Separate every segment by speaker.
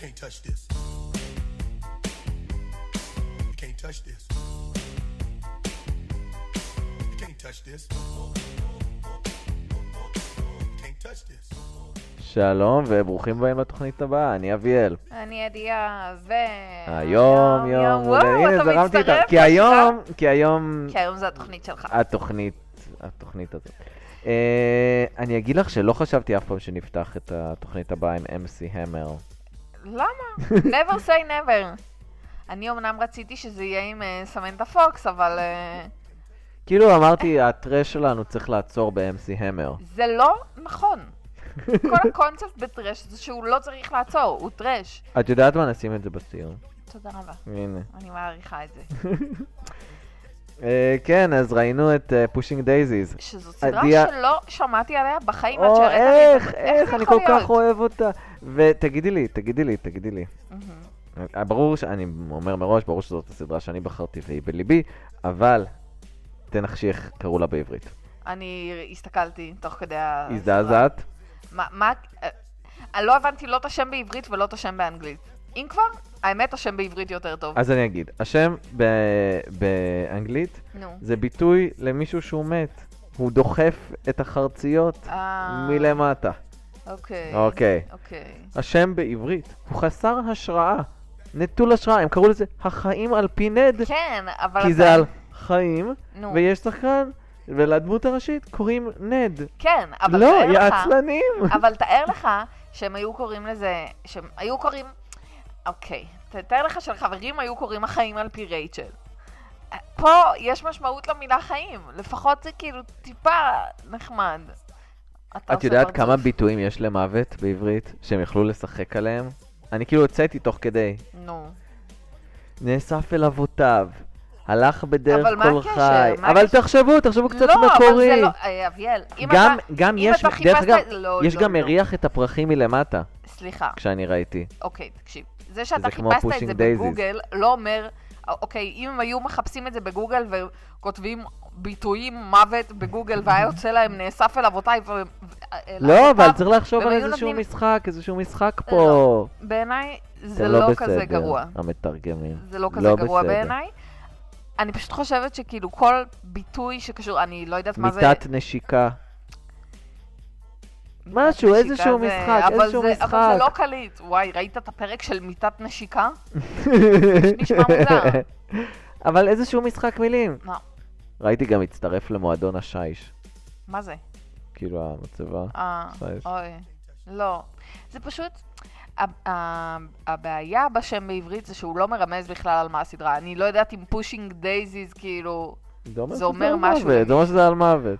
Speaker 1: can't touch this. You can't touch this. You can't touch this. You can't touch this.
Speaker 2: שלום וברוכים הבאים לתוכנית הבאה, אני אביאל.
Speaker 3: אני עדיה, ו...
Speaker 2: היום, יום,
Speaker 3: וואו,
Speaker 2: הנה
Speaker 3: אתה
Speaker 2: זרמתי איתה,
Speaker 3: מצטרף
Speaker 2: כי היום, כי היום,
Speaker 3: כי היום זה התוכנית שלך.
Speaker 2: התוכנית, התוכנית הזאת. אה, אני אגיד לך שלא חשבתי אף פעם שנפתח את התוכנית הבאה עם MC המר.
Speaker 3: למה? never say never. אני אמנם רציתי שזה יהיה עם אה, סמנטה פוקס, אבל אה,
Speaker 2: כאילו אמרתי, ה trash שלנו צריך לעצור ב-MC המר.
Speaker 3: זה לא נכון. כל הקונספט ב trash זה שהוא לא צריך לעצור, הוא trash.
Speaker 2: את יודעת מה? נשים את זה בסיום.
Speaker 3: תודה רבה,
Speaker 2: הנה.
Speaker 3: אני מעריכה את זה.
Speaker 2: אה, כן, אז ראינו את Pushing Daisies.
Speaker 3: שזו סדרה שלא שמעתי עליה בחיים עד שהראית לי
Speaker 2: איך. איך,
Speaker 3: זה
Speaker 2: אני כל כך? אוהב אותה. ותגידי לי, תגידי לי, תגידי לי. אה, ברור שאני אומר מראש, ברור שזאת הסדרה שאני בחרתי והיא בליבי, אבל תנחשי איך קראו לה בעברית.
Speaker 3: אני הסתכלתי תוך כדי הסדרה.
Speaker 2: הזדעזעת?
Speaker 3: מה, מה, אה, אני לא הבנתי לא את השם בעברית ולא את השם באנגלית. אם כבר, האמת השם בעברית יותר טוב.
Speaker 2: אז אני אגיד, השם ב- באנגלית
Speaker 3: נו.
Speaker 2: זה ביטוי למישהו שהוא מת. הוא דוחף את החרציות
Speaker 3: אה,
Speaker 2: מלמטה.
Speaker 3: אוקיי.
Speaker 2: אוקיי.
Speaker 3: אוקיי.
Speaker 2: השם בעברית הוא חסר השראה, נטול השראה, הם קראו לזה החיים על פי נד,
Speaker 3: כן, אבל...
Speaker 2: כי
Speaker 3: אתה-
Speaker 2: זה על חיים,
Speaker 3: נו.
Speaker 2: ויש שחקן, ולדמות הראשית קוראים נד.
Speaker 3: כן, אבל
Speaker 2: לא,
Speaker 3: תאר לך...
Speaker 2: עצלנים.
Speaker 3: אבל תאר לך שהם היו קוראים לזה... שהם היו קוראים... אוקיי. ת- תאר לך שלחברים היו קוראים החיים על פי רייצ'ל. פה יש משמעות למילה חיים. לפחות זה כאילו טיפה נחמד.
Speaker 2: את יודעת
Speaker 3: פרצוף.
Speaker 2: כמה ביטויים יש למוות בעברית שהם יכלו לשחק עליהם? אני כאילו הוצאתי תוך כדי.
Speaker 3: נו.
Speaker 2: נאסף אל אבותיו, הלך בדרך
Speaker 3: אבל מה
Speaker 2: כל
Speaker 3: הקשר?
Speaker 2: חי.
Speaker 3: מה
Speaker 2: אבל
Speaker 3: הקשר?
Speaker 2: תחשבו, תחשבו קצת
Speaker 3: לא, אבל
Speaker 2: מקורי.
Speaker 3: זה לא... אה, אביאל, אם
Speaker 2: גם,
Speaker 3: אתה...
Speaker 2: גם
Speaker 3: אם
Speaker 2: יש,
Speaker 3: אתה
Speaker 2: דרך אגב,
Speaker 3: לא,
Speaker 2: יש
Speaker 3: לא,
Speaker 2: גם
Speaker 3: לא.
Speaker 2: מריח את הפרחים מלמטה,
Speaker 3: סליחה.
Speaker 2: כשאני ראיתי.
Speaker 3: אוקיי, תקשיב. זה שאתה חיפשת את זה
Speaker 2: Daisies.
Speaker 3: בגוגל, לא אומר... אוקיי, אם הם היו מחפשים את זה בגוגל וכותבים ביטויים מוות בגוגל והיה יוצא להם נאסף אל אבותיי ו...
Speaker 2: לא, אבל צריך לחשוב על איזשהו
Speaker 3: נותנים-
Speaker 2: משחק, איזשהו משחק פה.
Speaker 3: לא, בעיניי זה
Speaker 2: אתם
Speaker 3: לא
Speaker 2: בסדר,
Speaker 3: כזה גרוע.
Speaker 2: המתרגמים.
Speaker 3: זה לא כזה גרוע
Speaker 2: בסדר.
Speaker 3: בעיניי. אני פשוט חושבת שכאילו כל ביטוי שקשור, אני לא יודעת מה זה...
Speaker 2: מיטת נשיקה. משהו, איזשהו
Speaker 3: זה-
Speaker 2: משחק, איזשהו
Speaker 3: זה- אבל זה
Speaker 2: משחק.
Speaker 3: לא קליט. וואי, ראית את הפרק של מיטת נשיקה? נשמע מוזר.
Speaker 2: אבל איזשהו משחק מילים.
Speaker 3: מה?
Speaker 2: ראיתי גם הצטרף למועדון השיש.
Speaker 3: מה זה?
Speaker 2: כאילו המצבה.
Speaker 3: אה. אוי. לא. זה פשוט... הבעיה בשם בעברית זה שהוא לא מרמז בכלל על מה הסדרה. אני לא יודעת אם Pushing Daisies כאילו...
Speaker 2: זה אומר
Speaker 3: משהו
Speaker 2: זה אומר שזה על מוות.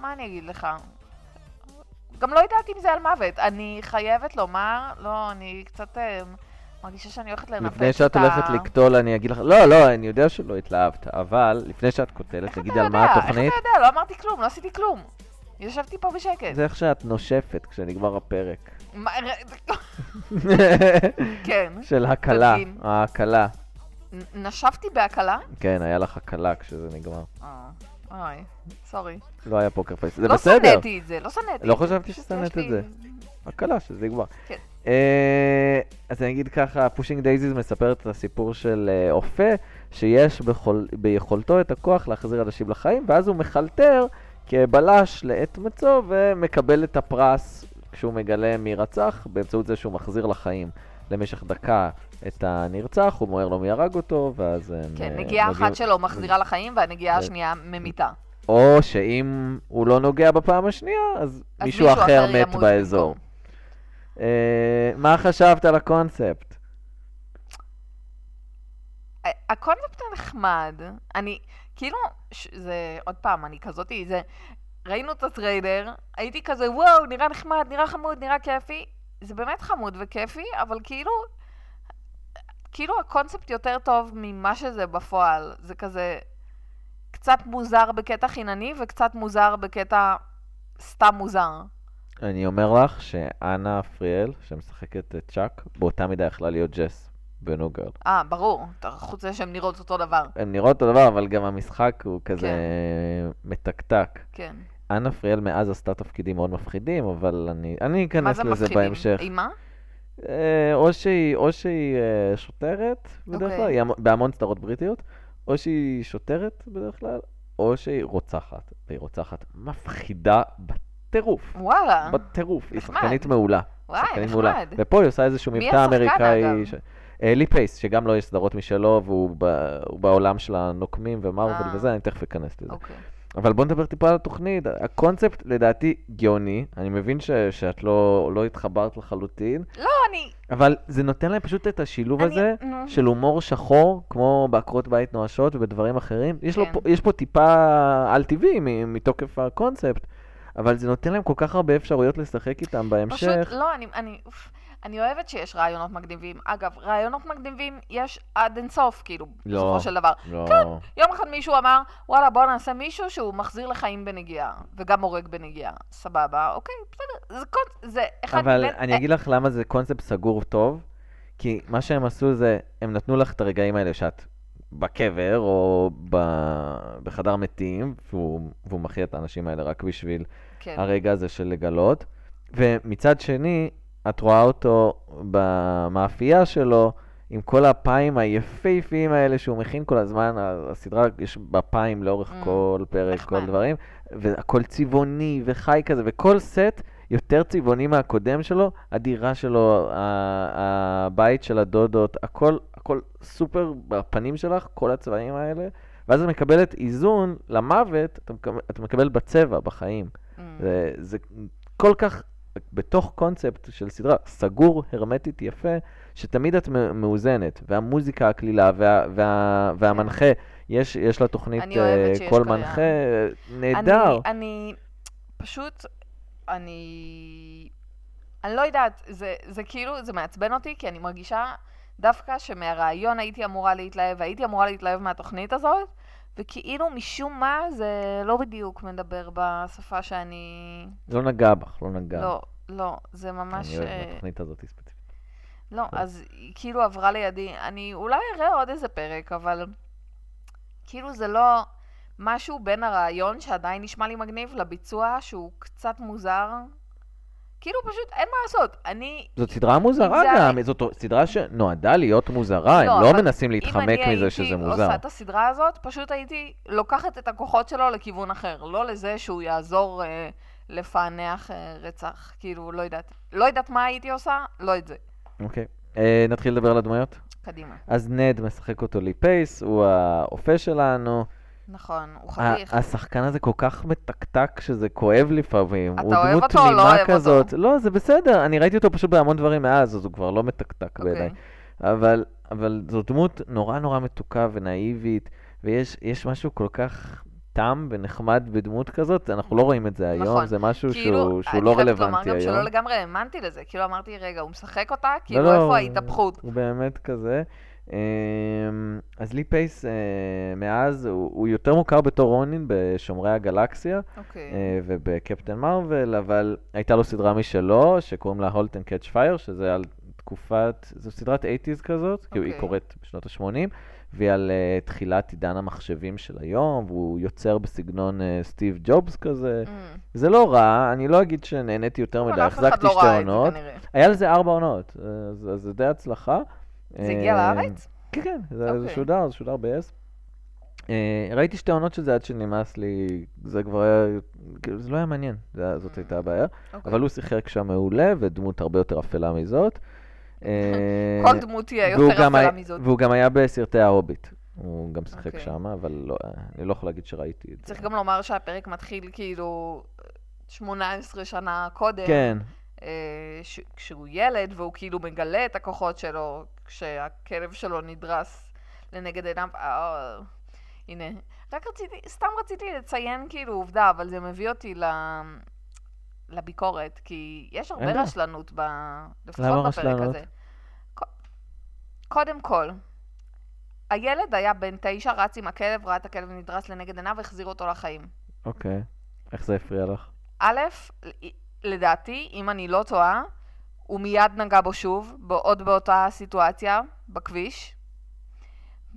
Speaker 3: מה אני אגיד לך? גם לא יודעת אם זה על מוות. אני חייבת לומר, לא, אני קצת אה, מרגישה שאני הולכת לנפץ את ה...
Speaker 2: לפני שאת הולכת לקטול, אני אגיד לך, לא, לא, אני יודע שלא התלהבת, אבל לפני שאת קוטלת, תגידי על מה? התוכנית.
Speaker 3: איך אתה יודע? לא אמרתי כלום, לא עשיתי כלום. ישבתי פה בשקט.
Speaker 2: זה איך שאת נושפת כשנגמר הפרק.
Speaker 3: כן.
Speaker 2: של הקלה. ההקלה.
Speaker 3: נשמתי בהקלה?
Speaker 2: כן, היה לך הקלה כשזה נגמר.
Speaker 3: אה, אוי, sorry.
Speaker 2: לא היה poker face. זה
Speaker 3: לא
Speaker 2: בסדר.
Speaker 3: שנאתי את זה, לא שנאתי.
Speaker 2: לא
Speaker 3: את זה.
Speaker 2: חשבתי ששנאת את זה. הקלה, שזה נגמר.
Speaker 3: כן.
Speaker 2: אה, אז אני אגיד ככה, Pushing Daisies מספר את הסיפור של אה, אופה, שיש בכל- ביכולתו את הכוח להחזיר אנשים לחיים, ואז הוא מחלטר כבלש לעת מצוא, ומקבל את הפרס כשהוא מגלה מי רצח, באמצעות זה שהוא מחזיר לחיים למשך דקה את הנרצח, הוא אומר לו מי הרג אותו, ואז הם...
Speaker 3: כן,
Speaker 2: אה,
Speaker 3: נגיעה אחת שלו מחזירה לחיים, והנגיעה
Speaker 2: כן.
Speaker 3: השנייה ממיתה.
Speaker 2: או שאם הוא לא נוגע בפעם השנייה, אז
Speaker 3: אז
Speaker 2: מישהו אחר מת
Speaker 3: ימות
Speaker 2: באזור. אה, מה חשבת על הקונספט?
Speaker 3: הקונספט הנחמד, אני, כאילו, ש- זה, עוד פעם, אני כזאתי, זה, ראינו את הטריילר, הייתי כזה, וואו, נראה נחמד, נראה חמוד, נראה כיפי. זה באמת חמוד וכיפי, אבל כאילו, כאילו הקונספט יותר טוב ממה שזה בפועל. זה כזה קצת מוזר בקטע חינני וקצת מוזר בקטע סתם מוזר.
Speaker 2: אני אומר לך שאנה פריאל, שמשחקת את צ'אק, באותה מידה יכלה להיות ג'ס ב New Girl.
Speaker 3: אה, ברור, חוץ מזה שהן נראות אותו דבר.
Speaker 2: הן נראות אותו דבר, אבל גם המשחק הוא כזה מתקתק.
Speaker 3: כן.
Speaker 2: אנה פריאל מאז עשתה תפקידים מאוד מפחידים, אבל אני, אני
Speaker 3: מה
Speaker 2: אכנס
Speaker 3: זה
Speaker 2: לזה
Speaker 3: מפחידים?
Speaker 2: בהמשך.
Speaker 3: אימה?
Speaker 2: אה, או שהיא, או שהיא אה, שוטרת בדרך
Speaker 3: אוקיי.
Speaker 2: כלל, היא המ- בהמון סדרות בריטיות, או שהיא שוטרת בדרך כלל, או שהיא רוצחת. והיא רוצחת מפחידה בטירוף.
Speaker 3: וואלה.
Speaker 2: בטירוף. היא
Speaker 3: נחמד.
Speaker 2: שחקנית מעולה.
Speaker 3: וואי,
Speaker 2: שחקנית מעולה.
Speaker 3: נחמד.
Speaker 2: ופה היא עושה איזשהו
Speaker 3: מי
Speaker 2: מבטא
Speaker 3: השחקן,
Speaker 2: אמריקאי.
Speaker 3: אגב?
Speaker 2: ש- אה, לי פייס, שגם לו יש סדרות משלו, והוא ב- בעולם של הנוקמים ומרוויל. וזה, אני תכף אכנס לזה.
Speaker 3: אוקיי.
Speaker 2: אבל בוא נדבר טיפה על התוכנית. הקונספט לדעתי גאוני, אני מבין ש- שאת לא לא התחברת לחלוטין,
Speaker 3: לא, אני...
Speaker 2: אבל זה נותן להם פשוט את השילוב
Speaker 3: אני-
Speaker 2: הזה
Speaker 3: נו.
Speaker 2: של הומור שחור, כמו בעקרות בית נואשות ובדברים אחרים. יש, לו
Speaker 3: כן.
Speaker 2: יש פה טיפה על-טבעי מתוקף הקונספט, אבל זה נותן להם כל כך הרבה אפשרויות לשחק איתם בהמשך.
Speaker 3: פשוט, לא, אני, אני, אוף, אני אוהבת שיש רעיונות מגניבים. אגב, רעיונות מגניבים יש עד אינסוף, כאילו,
Speaker 2: לא.
Speaker 3: בסופו של דבר.
Speaker 2: לא.
Speaker 3: יום אחד מישהו אמר, וואלה, בוא נעשה מישהו שהוא מחזיר לחיים בנגיעה, וגם הורג בנגיעה. סבבה, אוקיי, בסדר. זה, קונ- זה אחד
Speaker 2: אבל
Speaker 3: מבין...
Speaker 2: אני אגיד לך למה זה קונספט סגור טוב, כי מה שהם עשו זה, הם נתנו לך את הרגעים האלה שאת בקבר או ב... בחדר מתים, והוא, והוא מחיה את האנשים האלה רק בשביל
Speaker 3: כן.
Speaker 2: הרגע הזה של לגלות, ומצד שני, את רואה אותו במאפייה שלו, עם כל הפיים היפהפיים האלה שהוא מכין כל הזמן, הסדרה יש בפיים לאורך
Speaker 3: Mm,
Speaker 2: כל פרק, כל
Speaker 3: נחמד.
Speaker 2: דברים, והכל צבעוני וחי כזה, וכל סט יותר צבעוני מהקודם שלו, הדירה שלו, הבית של הדודות, הכל, הכל סופר בפנים שלך, כל הצבעים האלה, ואז את מקבלת איזון למוות, אתה מקבל, אתה מקבל בצבע, בחיים.
Speaker 3: Mm.
Speaker 2: זה, זה כל כך, בתוך קונספט של סדרה, סגור, הרמטית, יפה, שתמיד את מאוזנת, והמוזיקה הקלילה, וה, וה, והמנחה, יש, יש לתוכנית
Speaker 3: אני אוהבת
Speaker 2: אה,
Speaker 3: קריין.
Speaker 2: מנחה, נהדר.
Speaker 3: אני, אני פשוט, אני, אני לא יודעת, זה, זה כאילו, זה מעצבן אותי, כי אני מרגישה דווקא שמהרעיון הייתי אמורה להתלהב, והייתי אמורה להתלהב מהתוכנית הזאת, וכאילו משום מה זה לא בדיוק מדבר בשפה שאני...
Speaker 2: לא נגע בך, לא נגע.
Speaker 3: לא, לא, זה ממש...
Speaker 2: אני אוהב
Speaker 3: אה,
Speaker 2: בתוכנית הזאת ספציפית.
Speaker 3: לא, אז היא כאילו עברה לידי. אני אולי אראה עוד איזה פרק, אבל כאילו זה לא משהו בין הרעיון שעדיין נשמע לי מגניב לביצוע שהוא קצת מוזר. כאילו פשוט אין מה לעשות. אני...
Speaker 2: זאת סדרה מוזרה
Speaker 3: אם זה
Speaker 2: גם, זאת סדרה שנועדה להיות מוזרה,
Speaker 3: לא,
Speaker 2: הם לא
Speaker 3: אבל
Speaker 2: מנסים
Speaker 3: אם
Speaker 2: להתחמק
Speaker 3: אני
Speaker 2: מזה
Speaker 3: הייתי
Speaker 2: שזה מוזר.
Speaker 3: עושה את הסדרה הזאת, פשוט הייתי לוקחת את הכוחות שלו לכיוון אחר. לא לזה שהוא יעזור אה, לפענח אה, רצח. כאילו, לא יודעת. לא יודעת מה הייתי עושה, לא את זה.
Speaker 2: אוקיי. אה, נתחיל לדבר על הדמויות?
Speaker 3: קדימה.
Speaker 2: אז נד משחק אותו לי פייס, הוא האופה שלנו.
Speaker 3: נכון, הוא חתיך.
Speaker 2: השחקן הזה כל כך מתקתק שזה כואב לפעמים.
Speaker 3: אתה אוהב אותו או לא אוהב אותו?
Speaker 2: כזאת. לא, זה בסדר, אני ראיתי אותו פשוט בהמון דברים מאז, אז הוא כבר לא מתקתק
Speaker 3: אוקיי.
Speaker 2: בעיניי. אבל, אבל זו דמות נורא נורא מתוקה ונאיבית, ויש יש משהו כל כך תם ונחמד בדמות כזאת, אנחנו לא רואים את זה היום,
Speaker 3: נכון.
Speaker 2: זה משהו
Speaker 3: כאילו,
Speaker 2: שהוא, שהוא לא
Speaker 3: אני חייבת לומר
Speaker 2: רלוונטי
Speaker 3: גם
Speaker 2: היום.
Speaker 3: שלא לגמרי האמנתי לזה. כאילו אמרתי, רגע, הוא משחק אותה?
Speaker 2: לא,
Speaker 3: כאילו,
Speaker 2: לא,
Speaker 3: איפה ההתהפכות?
Speaker 2: הוא באמת כזה. אמ, אז לי פייס אה, מאז, הוא, הוא יותר מוכר בתור רונין בשומרי הגלקסיה
Speaker 3: אוקיי.
Speaker 2: אה, ובקפטן מרוויל, אבל הייתה לו סדרה משלו, שקוראים לה Halt and Catch Fire, שזה על תקופת, זו סדרת 80's כזאת, כי היא
Speaker 3: אוקיי.
Speaker 2: קורית בשנות ה-80, והיא על אה, תחילת עידן המחשבים של היום, והוא יוצר בסגנון סטיב ג'ובס כזה.
Speaker 3: Mm.
Speaker 2: זה לא רע, אני לא אגיד שנהניתי יותר מדי, החזקתי
Speaker 3: לא
Speaker 2: שתי עונות. היה לזה ארבע עונות, אז זה די הצלחה.
Speaker 3: זה הגיע
Speaker 2: אה,
Speaker 3: לארץ?
Speaker 2: כן, כן, זה. שודר, זה שודר ב-yes. אה, ראיתי שתי עונות של זה עד שנמאס לי, זה כבר היה, כאילו, זה לא היה מעניין, זאת הייתה הבעיה.
Speaker 3: אוקיי.
Speaker 2: אבל הוא שיחק שם מעולה, ודמות הרבה יותר אפלה מזאת. אה,
Speaker 3: כל דמות תהיה יותר אפלה מזאת.
Speaker 2: והוא גם היה בסרטי ההוביט. הוא גם שיחק
Speaker 3: אוקיי.
Speaker 2: שם, אבל לא- אני לא יכול להגיד שראיתי את זה.
Speaker 3: צריך גם לומר שהפרק מתחיל כאילו 18 שנה קודם.
Speaker 2: כן,
Speaker 3: ש- כשהוא ילד והוא כאילו מגלה את הכוחות שלו כשהכלב שלו נדרס לנגד עיניו. אה, הנה, רק רציתי, סתם רציתי לציין כאילו עובדה, אבל זה מביא אותי ל... לביקורת, כי יש הרבה. רשלנות, ב... לפחות בפרק? הזה. קודם כל, הילד היה בן תשע, רץ עם הכלב, ראה את הכלב נדרס לנגד עיניו והחזיר אותו לחיים.
Speaker 2: אוקיי. איך זה הפריע לך?
Speaker 3: א', לדעתי, אם אני לא טועה, הוא מיד נגע בו שוב, עוד באותה סיטואציה, בכביש.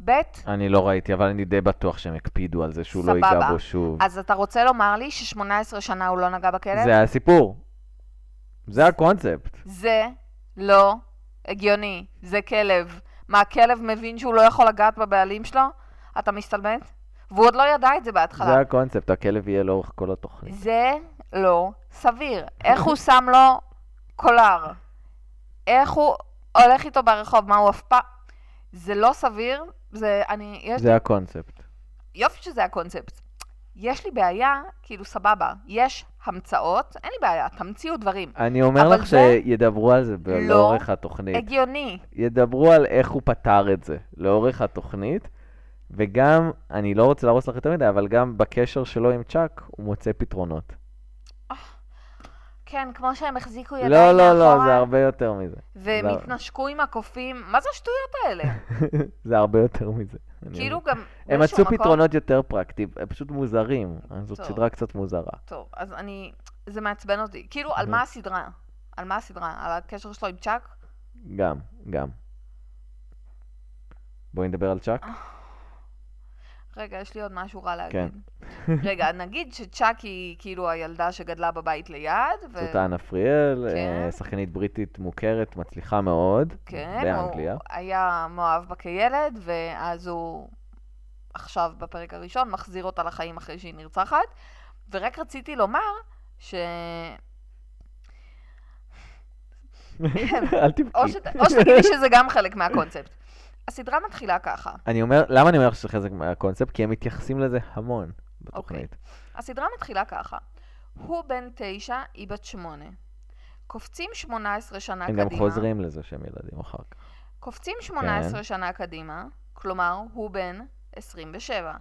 Speaker 3: ב',
Speaker 2: אני לא ראיתי, אבל אני די בטוח שהם הקפידו על זה שהוא לא
Speaker 3: סבבה.
Speaker 2: ייגע בו שוב.
Speaker 3: אז אתה רוצה לומר לי ש-18 שנה הוא לא נגע בכלב?
Speaker 2: זה הסיפור. זה הקונספט.
Speaker 3: זה לא הגיוני, זה כלב. מה, הכלב מבין שהוא לא יכול לגעת בבעלים שלו? אתה מסתלבט? והוא עוד לא ידע את זה בהתחלה.
Speaker 2: זה הקונספט, הכלב יהיה לאורך כל התוכנית.
Speaker 3: זה לא סביר. איך הוא שם לו קולר? איך הוא הולך איתו ברחוב? מה הוא אף פעם... זה לא סביר. זה, אני, יש
Speaker 2: זה הקונספט.
Speaker 3: יופי שזה הקונספט. יש לי בעיה, כאילו סבבה, יש המצאות, אין לי בעיה, תמציאו דברים.
Speaker 2: אני אומר לך
Speaker 3: זה
Speaker 2: שידברו על זה
Speaker 3: לא
Speaker 2: לאורך התוכנית.
Speaker 3: הגיוני.
Speaker 2: ידברו על איך הוא פתר את זה לאורך התוכנית, וגם, אני לא רוצה להרוס לך יותר מדי, אבל גם בקשר שלו עם צ'אק, הוא מוצא פתרונות.
Speaker 3: כן, כמו שהם החזיקו ידיים
Speaker 2: לא, לא, לא,
Speaker 3: מאחורה,
Speaker 2: זה הרבה יותר מזה.
Speaker 3: והם
Speaker 2: זה-
Speaker 3: התנשקו עם הקופים, מה זה השטויות האלה?
Speaker 2: זה הרבה יותר מזה.
Speaker 3: כאילו. גם
Speaker 2: הם מצאו
Speaker 3: מקום-
Speaker 2: פתרונות יותר פרקטיים, הם פשוט מוזרים. זאת
Speaker 3: טוב.
Speaker 2: סדרה קצת מוזרה.
Speaker 3: טוב, אז אני... זה מעצבן אותי. כאילו, על. מה הסדרה? על מה הסדרה? על הקשר שלו עם צ'אק?
Speaker 2: גם, גם. בואי נדבר על צ'אק.
Speaker 3: רגע, יש לי עוד משהו רע
Speaker 2: כן.
Speaker 3: להגיד. רגע, נגיד שצ'אק היא כאילו הילדה שגדלה בבית ליד, ו...
Speaker 2: זאת אנה פריאל,
Speaker 3: כן.
Speaker 2: אה, שחקנית בריטית מוכרת, מצליחה מאוד,
Speaker 3: כן,
Speaker 2: באנגליה.
Speaker 3: הוא היה מאוהב בה כילד, ואז הוא עכשיו בפרק הראשון מחזיר אותה לחיים אחרי שהיא נרצחת. ורק רציתי לומר ש...
Speaker 2: אל תבכי.
Speaker 3: או שתגידי שזה גם חלק מהקונספט. הסדרה מתחילה ככה.
Speaker 2: אני אומר, למה אני אומר שזה חלק מהקונספט? כי הם מתייחסים לזה המון
Speaker 3: אוקיי.
Speaker 2: בתוכנית.
Speaker 3: הסדרה מתחילה ככה. הוא בן תשע, היא בת שמונה. קופצים 18 שנה
Speaker 2: הם
Speaker 3: קדימה.
Speaker 2: גם חוזרים לזה שהם ילדים אחר כך.
Speaker 3: קופצים 18
Speaker 2: כן.
Speaker 3: שנה קדימה, כלומר, הוא בן 27.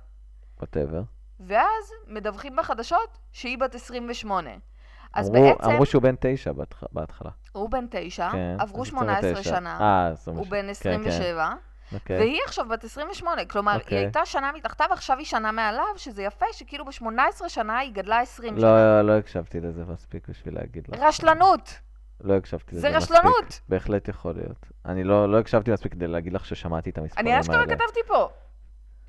Speaker 2: ווטאבר.
Speaker 3: ואז מדווחים בחדשות שהיא בת 28. אז
Speaker 2: אמרו-
Speaker 3: בעצם
Speaker 2: אמרו שהוא בן תשע בהתח- בהתחלה.
Speaker 3: הוא בן 9,
Speaker 2: כן,
Speaker 3: עברו
Speaker 2: אז
Speaker 3: 18
Speaker 2: 29.
Speaker 3: שנה,
Speaker 2: אה, 28.
Speaker 3: הוא בן
Speaker 2: כן,
Speaker 3: 27,
Speaker 2: כן. אוקיי.
Speaker 3: והיא עכשיו בת 28. כלומר,
Speaker 2: אוקיי.
Speaker 3: היא הייתה שנה מתחתיו, עכשיו היא שנה מעליו, שזה יפה שכאילו ב-18 שנה היא גדלה 20 שנה.
Speaker 2: לא, לא הקשבתי לזה מספיק בשביל להגיד לך.
Speaker 3: רשלנות!
Speaker 2: לא הקשבתי לזה
Speaker 3: זה
Speaker 2: מספיק.
Speaker 3: רשלנות!
Speaker 2: בהחלט יכול להיות. אני לא לא הקשבתי מספיק כדי להגיד לך ששמעתי את המספרים
Speaker 3: אני
Speaker 2: האלה.
Speaker 3: אשכרה כתבתי פה.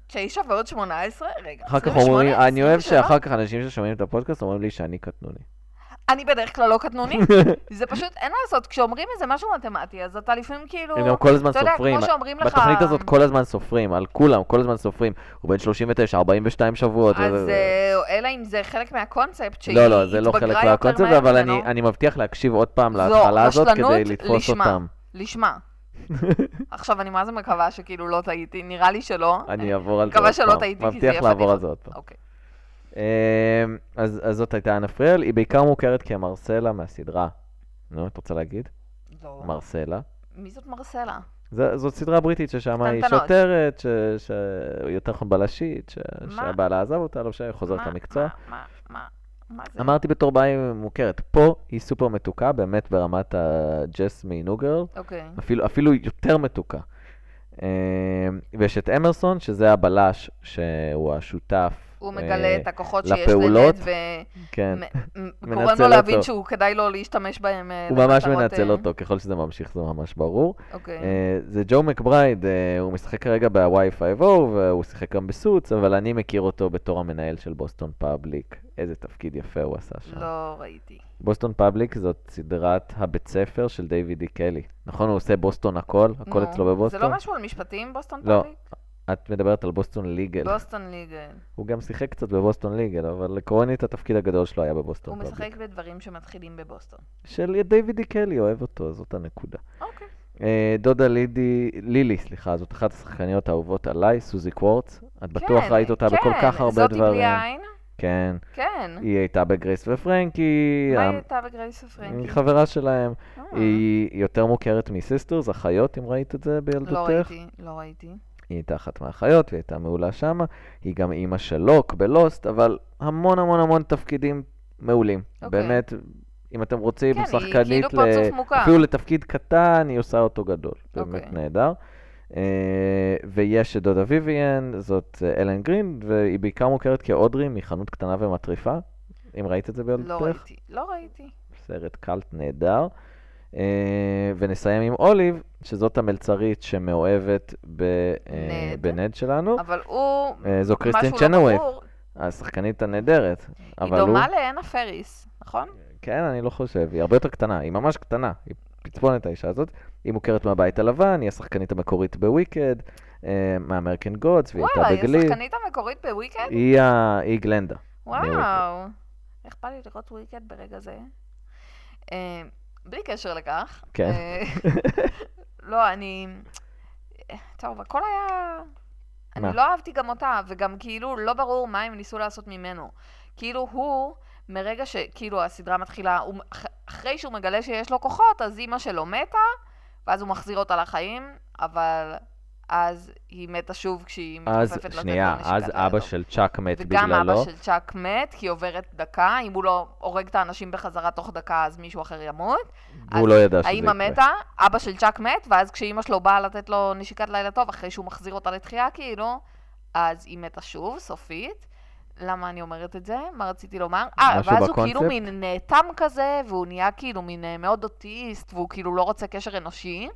Speaker 3: 9 ועוד 18? רגע,
Speaker 2: אחר כך
Speaker 3: 28?
Speaker 2: אומרים, אני אוהב
Speaker 3: 27?
Speaker 2: שאחר כך אנשים ששומעים את הפודקאסט אומרים לי שאני קטנוני.
Speaker 3: אני בדרך כלל לא קטנוני. זה פשוט, אין מה לעשות, כשאומרים איזה משהו מתמטי, אז אתה לפעמים כאילו...
Speaker 2: הם גם כל הזמן
Speaker 3: אתה יודע,
Speaker 2: סופרים.
Speaker 3: כמו שאומרים לך...
Speaker 2: בתוכנית הזאת כל הזמן סופרים, על כולם, כל הזמן סופרים. הוא בן 39, 42 שבועות.
Speaker 3: אז אה, אלא אם זה חלק מהקונספט, שהיא
Speaker 2: לא, לא, זה לא
Speaker 3: התבגרה
Speaker 2: חלק
Speaker 3: יותר
Speaker 2: מהקונספט,
Speaker 3: מהר
Speaker 2: אבל אני-
Speaker 3: ממנו.
Speaker 2: אני מבטיח להקשיב עוד פעם להתחלה הזאת כדי לתפוס. אותם.
Speaker 3: לשמה. עכשיו, אני מה זה מקווה שכאילו לא טעיתי, נראה לי שלא.
Speaker 2: אני אעבור על זה
Speaker 3: מקווה
Speaker 2: עוד
Speaker 3: שלא
Speaker 2: פעם.
Speaker 3: טעיתי, כי זה
Speaker 2: מבטיח
Speaker 3: יהיה
Speaker 2: לעבור על. זה עוד פעם. אמ, אז אז זאת הייתה אנה פריאל, היא בעיקר מוכרת כמרסלה מהסדרה. נו, את רוצה להגיד?
Speaker 3: לא.
Speaker 2: מרסלה.
Speaker 3: מי זאת מרסלה?
Speaker 2: ז- זאת סדרה בריטית ששם היא. שוטרת, ש- ש- יותר נכון בלשית, ש-? שהבעלה עזב אותה, לא משנה, חוזרת למקצוע.
Speaker 3: מה, מה, מה, מה זה?
Speaker 2: אמרתי בתור בעיה מוכרת, פה היא סופר מתוקה, באמת ברמת הג'סמי נוגרל,
Speaker 3: אוקיי.
Speaker 2: אפילו, אפילו יותר מתוקה. אמ, ויש את אמרסון, שזה הבלש, שהוא השותף.
Speaker 3: הוא מגלה את הכוחות שיש. לנד,
Speaker 2: כן. מנצל
Speaker 3: לו להבין. שהוא כדאי לו להשתמש בהם אה,
Speaker 2: הוא ממש מנצל
Speaker 3: אה,
Speaker 2: אותו, ככל שזה ממשיך זה ממש ברור.
Speaker 3: אוקיי.
Speaker 2: אה, זה צ'י מקברייד, הוא משחק כרגע ב-Y5O, והוא שיחק גם ב Suits, אבל אני מכיר אותו בתור המנהל של Boston Public. איזה תפקיד יפה הוא עשה שם.
Speaker 3: לא ראיתי.
Speaker 2: Boston Public זאת סדרת הבית ספר של דיוויד אי קלי. נכון, הוא עושה בוסטון הכל? הכל אצלו בבוסטון?
Speaker 3: זה לא משהו על משפטים, בוסטון
Speaker 2: לא,
Speaker 3: Public?
Speaker 2: את מדברת על Boston Legal.
Speaker 3: Boston Legal.
Speaker 2: הוא גם שיחק קצת ב Boston Legal, אבל עקרונית התפקיד הגדול שלו היה
Speaker 3: הוא
Speaker 2: ב Boston Public.
Speaker 3: משחק בדברים שמתחילים בבוסטון.
Speaker 2: של דיוויד אי קלי, אוהב אותו, זאת הנקודה.
Speaker 3: אוקיי.
Speaker 2: אה, דודה לידי, לילי, סליחה, זאת אחת השחקניות האהובות עליי, סוזי קורץ. את בטוח ראית אותה בכל כך הרבה
Speaker 3: זאתי
Speaker 2: דברים.
Speaker 3: בלי העין?
Speaker 2: כן.
Speaker 3: כן.
Speaker 2: היא הייתה בגרייס ופרנקי,
Speaker 3: מה היא הייתה בגרייס ופרנקי?
Speaker 2: היא חברה שלהם.
Speaker 3: אה,
Speaker 2: היא יותר מוכרת מ Sisters, אחיות, אם ראית את זה בילדותך.
Speaker 3: לא ראיתי, לא ראיתי.
Speaker 2: היא הייתה אחת מהאחיות, והיא הייתה מעולה שמה. היא גם אימא של לוק בלוסט, אבל המון המון המון תפקידים מעולים.
Speaker 3: אוקיי.
Speaker 2: באמת, אם אתם רוצים
Speaker 3: כן,
Speaker 2: שחקנית,
Speaker 3: כאילו פרצוף מוכר.
Speaker 2: אפילו לתפקיד קטן, היא עושה אותו גדול. באמת
Speaker 3: אוקיי.
Speaker 2: נהדר. אה, ויש את דודה ויויאן, זאת אה, אלן גרין, והיא בעיקר מוכרת כאודרי מחנות קטנה ומטריפה. אם ראית את זה
Speaker 3: לא
Speaker 2: בילדותך?
Speaker 3: ראיתי, לא ראיתי.
Speaker 2: סרט קאלט נהדר. אה, ונסיים עם אוליב, שזאת המלצרית שמאוהבת אה,
Speaker 3: נד.
Speaker 2: בנד שלנו.
Speaker 3: אבל הוא,
Speaker 2: אה, זו קריסטין צ'נווית',
Speaker 3: ברור,
Speaker 2: השחקנית הנהדרת.
Speaker 3: היא. דומה לאנה פאריס, נכון?
Speaker 2: כן, אני לא חושב, היא הרבה יותר קטנה, היא ממש קטנה, היא פצפונת האישה הזאת. היא מוכרת מהבית הלבן, היא השחקנית המקורית ב Wicked, מה American Gods, והיא
Speaker 3: וואלה,
Speaker 2: הייתה
Speaker 3: היא
Speaker 2: ב Glee.
Speaker 3: השחקנית המקורית ב Wicked?
Speaker 2: היא ה- היא Glinda.
Speaker 3: וואו. איך בא לי לראות וויקד ברגע זה? בלי קשר לכך.
Speaker 2: כן.
Speaker 3: אה, לא, אני... טוב, הכל היה... אני לא אהבתי גם אותה, וגם כאילו לא ברור מה הם ניסו לעשות ממנו. כאילו הוא, מרגע שכאילו הסדרה מתחילה, הוא, אח- אחרי שהוא מגלה שיש לו כוחות, אז אימא שלו מתה, ואז הוא מחזיר אותה לחיים, אבל אז היא מתה שוב כשהיא מתכופפת לתת
Speaker 2: שנייה, אז אבא
Speaker 3: לידו.
Speaker 2: של צ'אק מת
Speaker 3: וגם
Speaker 2: בגללו.
Speaker 3: אבא של צ'אק מת, כי עוברת דקה, אם הוא לא הורג את האנשים בחזרה תוך דקה, אז מישהו אחר ימות.
Speaker 2: והוא לא ידע שזה יקרה.
Speaker 3: האמא מתה, אבא של צ'אק מת, ואז כשאימא שלו באה לתת לו נשיקת לילה טוב, אחרי שהוא מחזיר אותה לתחייה, כאילו, אז היא מתה שוב, סופית. למה אני אומרת את זה? מה רציתי לומר? אה, ואז הוא כאילו
Speaker 2: בקונספט?
Speaker 3: מין נאטם כזה, והוא נהיה כאילו מין אה, מאוד אוטיסט, והוא כאילו לא רוצה קשר אנושי.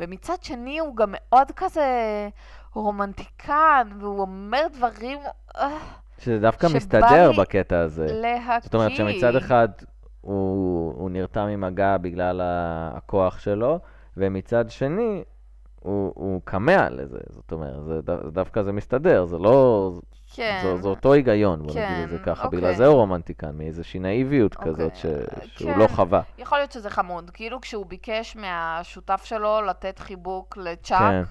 Speaker 3: ומצד שני הוא גם מאוד כזה רומנטיקן, והוא אומר דברים אה,
Speaker 2: שזה דווקא מסתדר בקטע הזה.
Speaker 3: להקיא.
Speaker 2: זאת אומרת שמצד אחד הוא, הוא נרתע ממגע בגלל הכוח שלו, ומצד שני הוא, הוא כמה לזה. זאת אומרת, זה, דו- דווקא זה מסתדר, זה לא...
Speaker 3: כן.
Speaker 2: זה, זה אותו היגיון, בוא
Speaker 3: כן,
Speaker 2: נגיד את זה ככה.
Speaker 3: אוקיי.
Speaker 2: בגלל זה הוא רומנטיקן, מאיזושהי נאיביות
Speaker 3: אוקיי,
Speaker 2: כזאת ש, שהוא
Speaker 3: כן.
Speaker 2: לא חווה.
Speaker 3: יכול להיות שזה חמוד. כאילו כשהוא ביקש מהשותף שלו לתת חיבוק לצ'אק,
Speaker 2: כן,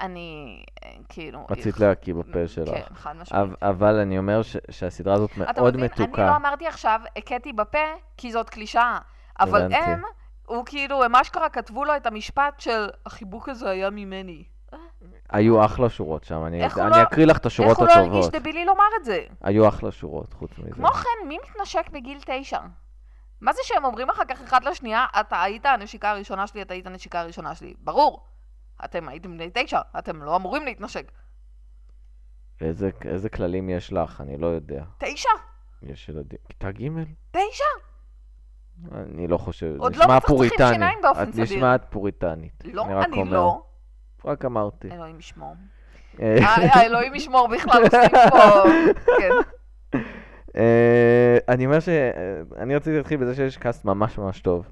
Speaker 3: אני אה, כאילו...
Speaker 2: רצית להקיא בפה שלך.
Speaker 3: כן, חד משמעית.
Speaker 2: אבל, אני אומר ש, שהסדרה הזאת מאוד
Speaker 3: מבין? אני
Speaker 2: מתוקה.
Speaker 3: לא אמרתי עכשיו, הכיתי בפה, כי זאת קלישאה. אבל. הם, הוא כאילו, הם אשכרה כתבו לו את המשפט של החיבוק הזה היה ממני.
Speaker 2: היו אחלה שורות שם, אני, אני
Speaker 3: לא-
Speaker 2: אקריא לך את השורות
Speaker 3: איך הוא לא הרגיש
Speaker 2: הטובות.
Speaker 3: דבילי לומר את זה?
Speaker 2: היו אחלה שורות, חוץ מזה.
Speaker 3: כמו כן, מי מתנשק בגיל תשע? מה זה שהם אומרים אחר כך אחד לשנייה, אתה היית הנשיקה הראשונה שלי, אתה היית הנשיקה הראשונה שלי? ברור. אתם הייתם בני תשע, אתם לא אמורים להתנשק.
Speaker 2: איזה, איזה כללים יש לך? אני לא יודע.
Speaker 3: תשע?
Speaker 2: יש ילדים. כיתה ג'?
Speaker 3: תשע?
Speaker 2: אני לא חושב.
Speaker 3: עוד לא
Speaker 2: פוריטני.
Speaker 3: שיניים באופן
Speaker 2: את
Speaker 3: סביר.
Speaker 2: נשמעת פוריטנית.
Speaker 3: לא, אני
Speaker 2: אומר.
Speaker 3: לא.
Speaker 2: רק אמרתי.
Speaker 3: אלוהים ישמור.
Speaker 2: אה,
Speaker 3: אה, האלוהים ישמור בכלל עושים פה... כן.
Speaker 2: אה, אני אומר ש... אה, אני רציתי להתחיל בזה שיש קאסט ממש ממש טוב.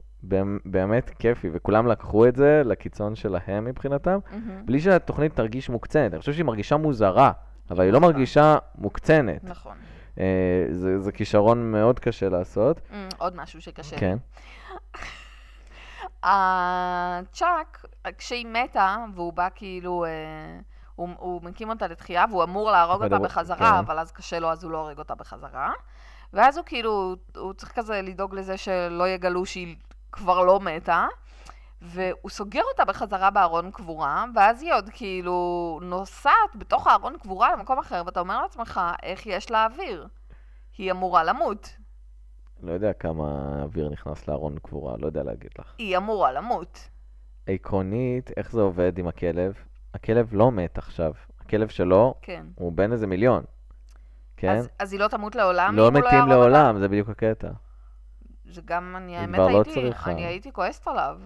Speaker 2: באמת- כיפי, וכולם לקחו את זה לקיצון שלהם מבחינתם. בלי שהתוכנית תרגיש מוקצנת. אני חושב שהיא מרגישה מוזרה, אבל היא לא
Speaker 3: נכון.
Speaker 2: מרגישה מוקצנת.
Speaker 3: נכון.
Speaker 2: אה, זה כישרון מאוד קשה לעשות.
Speaker 3: אמ, עוד משהו שקשה.
Speaker 2: כן.
Speaker 3: הצ'אק, כשהיא מתה, והוא בא כאילו, אה, הוא, הוא מקים אותה לתחייה, והוא אמור להרוג אותה בחזרה,
Speaker 2: כן.
Speaker 3: אבל אז קשה לו, אז הוא לא הורג אותה בחזרה. ואז הוא כאילו, הוא צריך כזה לדאוג לזה שלא יגלו שהיא כבר לא מתה. והוא סוגר אותה בחזרה בארון קבורה, ואז היא עוד כאילו נוסעת בתוך הארון קבורה למקום אחר, ואתה אומר לעצמך, איך יש לה אוויר? היא אמורה למות.
Speaker 2: לא יודע כמה אוויר נכנס לארון קבורה, לא יודע להגיד לך.
Speaker 3: היא אמורה למות.
Speaker 2: עקרונית, איך זה עובד עם הכלב? הכלב לא מת עכשיו. הכלב שלו
Speaker 3: כן.
Speaker 2: הוא בן איזה מיליון. כן?
Speaker 3: אז, אז היא לא תמות לעולם?
Speaker 2: לא
Speaker 3: הוא
Speaker 2: מתים
Speaker 3: אותה?
Speaker 2: לעולם, זה בדיוק הקטע.
Speaker 3: זה גם, אני
Speaker 2: היא
Speaker 3: האמת
Speaker 2: לא
Speaker 3: הייתי,
Speaker 2: צריכה.
Speaker 3: אני הייתי כועסת עליו.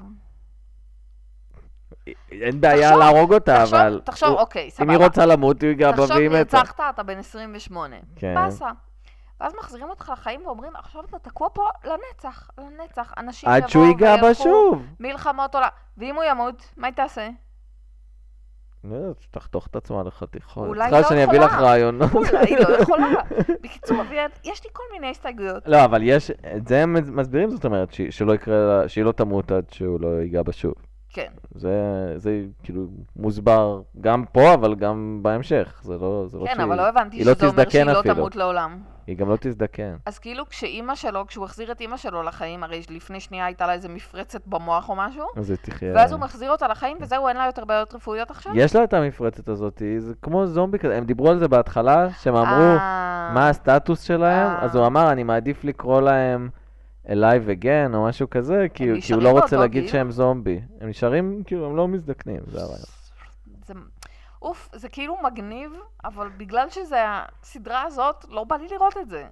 Speaker 2: אין בעיה
Speaker 3: תחשוב-
Speaker 2: להרוג אותה,
Speaker 3: תחשוב,
Speaker 2: אבל...
Speaker 3: תחשוב,
Speaker 2: הוא-
Speaker 3: אוקיי, סבבה.
Speaker 2: אם היא רוצה למות, הוא ייגע בה
Speaker 3: תחשוב,
Speaker 2: והיא מתה.
Speaker 3: נרצחת, אתה בן 28.
Speaker 2: כן.
Speaker 3: באסה. ואז מחזירים אותך לחיים ואומרים, עכשיו אתה תקוע פה לנצח, לנצח. אנשים
Speaker 2: עד שהוא
Speaker 3: יבואו
Speaker 2: ייגע בה שוב.
Speaker 3: מלחמות עולם. ואם הוא ימות, מה היא תעשה?
Speaker 2: לא יודע, תחתוך את עצמה לחתיכות.
Speaker 3: אולי לא
Speaker 2: שאני אביא לך
Speaker 3: יכולה.
Speaker 2: רעיונות.
Speaker 3: אולי לא יכולה. בקיצור, אביעד, יש לי כל מיני הסתייגויות.
Speaker 2: לא, אבל יש, את זה הם מסבירים, זאת אומרת, שלא יקרה שהיא לא תמות עד שהוא לא ייגע בה שוב.
Speaker 3: כן.
Speaker 2: זה, זה כאילו מוסבר גם פה, אבל גם בהמשך. זה לא, זה לא
Speaker 3: כן,
Speaker 2: שהיא...
Speaker 3: אבל לא הבנתי
Speaker 2: לא
Speaker 3: שזה אומר שהיא לא. תמות לעולם.
Speaker 2: היא גם לא תזדקן.
Speaker 3: אז כאילו כשאימא שלו, כשהוא החזיר את אימא שלו לחיים, הרי לפני שנייה הייתה לה איזה מפרצת במוח או משהו,
Speaker 2: אז היא תחיה...
Speaker 3: ואז הוא מחזיר אותה לחיים וזהו, אין לה יותר בעיות רפואיות עכשיו?
Speaker 2: יש לה את המפרצת הזאת, זה כמו זומבי כזה. הם דיברו על זה בהתחלה, שהם אמרו
Speaker 3: אה,
Speaker 2: מה הסטטוס שלהם,
Speaker 3: אה.
Speaker 2: אז הוא אמר, אני מעדיף לקרוא להם Alive Again או משהו כזה, כי, כי הוא לא רוצה להגיד? שהם זומבי. הם נשארים, כאילו, הם לא מזדקנים, זה הרעיון.
Speaker 3: אוף, זה כאילו מגניב, אבל בגלל שזה הסדרה הזאת, לא בא לי לראות את זה.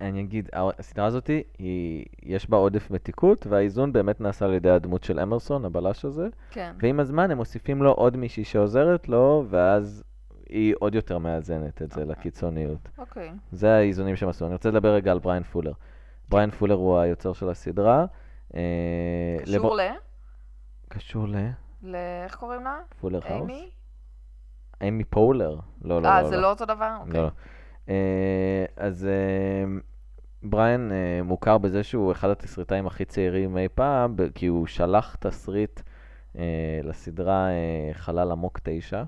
Speaker 2: אני אגיד, הסדרה הזאת, היא, יש בה עודף מתיקות, והאיזון באמת נעשה על ידי הדמות של אמרסון, הבלש הזה,
Speaker 3: כן.
Speaker 2: ועם הזמן הם מוסיפים לו עוד מישהי שעוזרת לו, ואז היא עוד יותר מאזנת את זה
Speaker 3: אוקיי.
Speaker 2: לקיצוניות.
Speaker 3: אוקיי.
Speaker 2: זה האיזונים שהם עשו. אני רוצה לדבר רגע על בריאן פולר. בריאן פולר הוא היוצר של הסדרה. אה,
Speaker 3: קשור
Speaker 2: לב-
Speaker 3: ל...
Speaker 2: קשור ל...
Speaker 3: ל... איך קוראים לה?
Speaker 2: Fuller House?
Speaker 3: אימי?
Speaker 2: אמי פולר. לא, לא,
Speaker 3: אה,
Speaker 2: לא.
Speaker 3: זה לא אותו דבר?
Speaker 2: לא,
Speaker 3: אוקיי.
Speaker 2: לא. אה, אז אה, בריאן אה, מוכר בזה שהוא אחד התסריטאים הכי צעירים אי פעם, כי הוא שלח תסריט אה, לסדרה אה, חלל עמוק 9.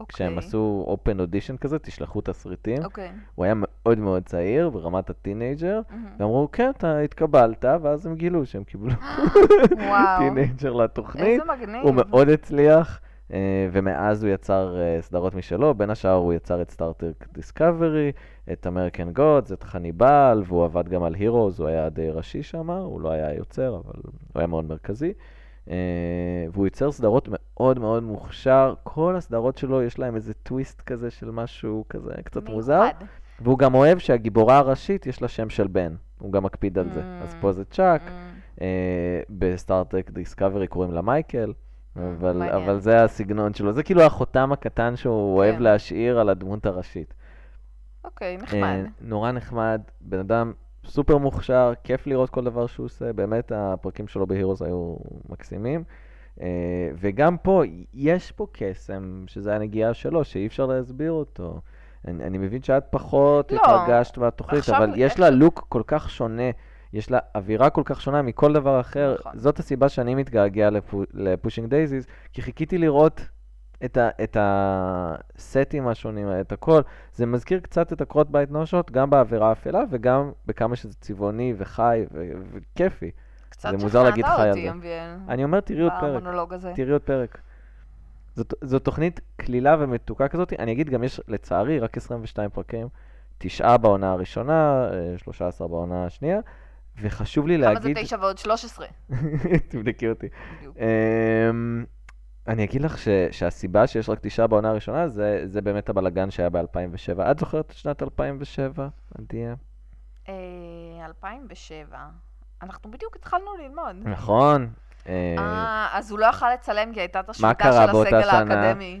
Speaker 3: אוקיי.
Speaker 2: כשהם עשו open audition כזה, תשלחו תסריטים.
Speaker 3: אוקיי.
Speaker 2: הוא היה מאוד מאוד צעיר, ברמת הטינאייג'ר,
Speaker 3: מהמם.
Speaker 2: ואמרו, כן, אתה התקבלת, ואז הם גילו שהם קיבלו. טינאייג'ר לתוכנית.
Speaker 3: איזה מגניב.
Speaker 2: הוא מאוד הצליח, אה, ומאז הוא יצר אה, סדרות משלו, בין השאר הוא יצר את Star Trek Discovery, את American Gods, את חניבל, והוא עבד גם על Heroes, הוא היה די ראשי שם, הוא לא היה יוצר, אבל הוא היה מאוד מרכזי. אה, והוא ייצר סדרות מאוד מאוד מוכשר, כל הסדרות שלו יש להם איזה טוויסט כזה של משהו כזה קצת מוזר,
Speaker 3: מיוחד.
Speaker 2: והוא גם אוהב שהגיבורה הראשית יש לה שם של בן, הוא גם מקפיד על זה. אז
Speaker 3: Mm.
Speaker 2: פה זה צ'אק, אה, ב Star Trek Discovery קוראים לה מייקל, אבל. אבל זה הסגנון שלו. זה כאילו החותם הקטן שהוא אוהב
Speaker 3: כן.
Speaker 2: להשאיר על הדמות הראשית.
Speaker 3: אוקיי,
Speaker 2: אה,
Speaker 3: נחמד.
Speaker 2: נורא נחמד, בן אדם סופר מוכשר, כיף לראות כל דבר שהוא עושה, באמת הפרקים שלו ב Heroes היו מקסימים. אה, וגם פה, יש פה קסם, שזה הנגיעה שלו, שאי אפשר להסביר אותו. אני, אני מבין שאת פחות
Speaker 3: לא,
Speaker 2: התרגשת מהתוכנית, אבל יש לה לוק כל כך שונה, יש לה אווירה כל כך שונה מכל דבר אחר.
Speaker 3: נכון.
Speaker 2: זאת הסיבה שאני מתגעגע לפו, ל Pushing Daisies, כי חיכיתי לראות את, ה, את הסטים השונים, את הכל. זה מזכיר קצת את עקרות בית נואשות, גם באווירה האפלה וגם בכמה שזה צבעוני וחי ו- וכיפי.
Speaker 3: קצת
Speaker 2: זה מוזר להגיד חי על זה. אני אומר, תראי עוד פרק. תראי עוד פרק. זאת, זאת תוכנית קלילה ומתוקה כזאת. אני אגיד, גם יש לצערי רק 22 פרקים, תשעה בעונה הראשונה, אה, 13 בעונה השנייה, וחשוב לי
Speaker 3: כמה זה
Speaker 2: להגיד...
Speaker 3: תשע ועוד 13?
Speaker 2: תבדקי אותי. אמ, אני אגיד לך ש, שהסיבה שיש רק תשעה בעונה הראשונה, זה, זה באמת הבלגן שהיה ב-2007. את זוכרת את שנת 2007, עדיה?
Speaker 3: אה, 2007. אנחנו בדיוק התחלנו ללמוד.
Speaker 2: נכון. אה,
Speaker 3: אה, אז הוא לא יכל לצלם כי הייתה את השביתה של הסגל? האקדמי.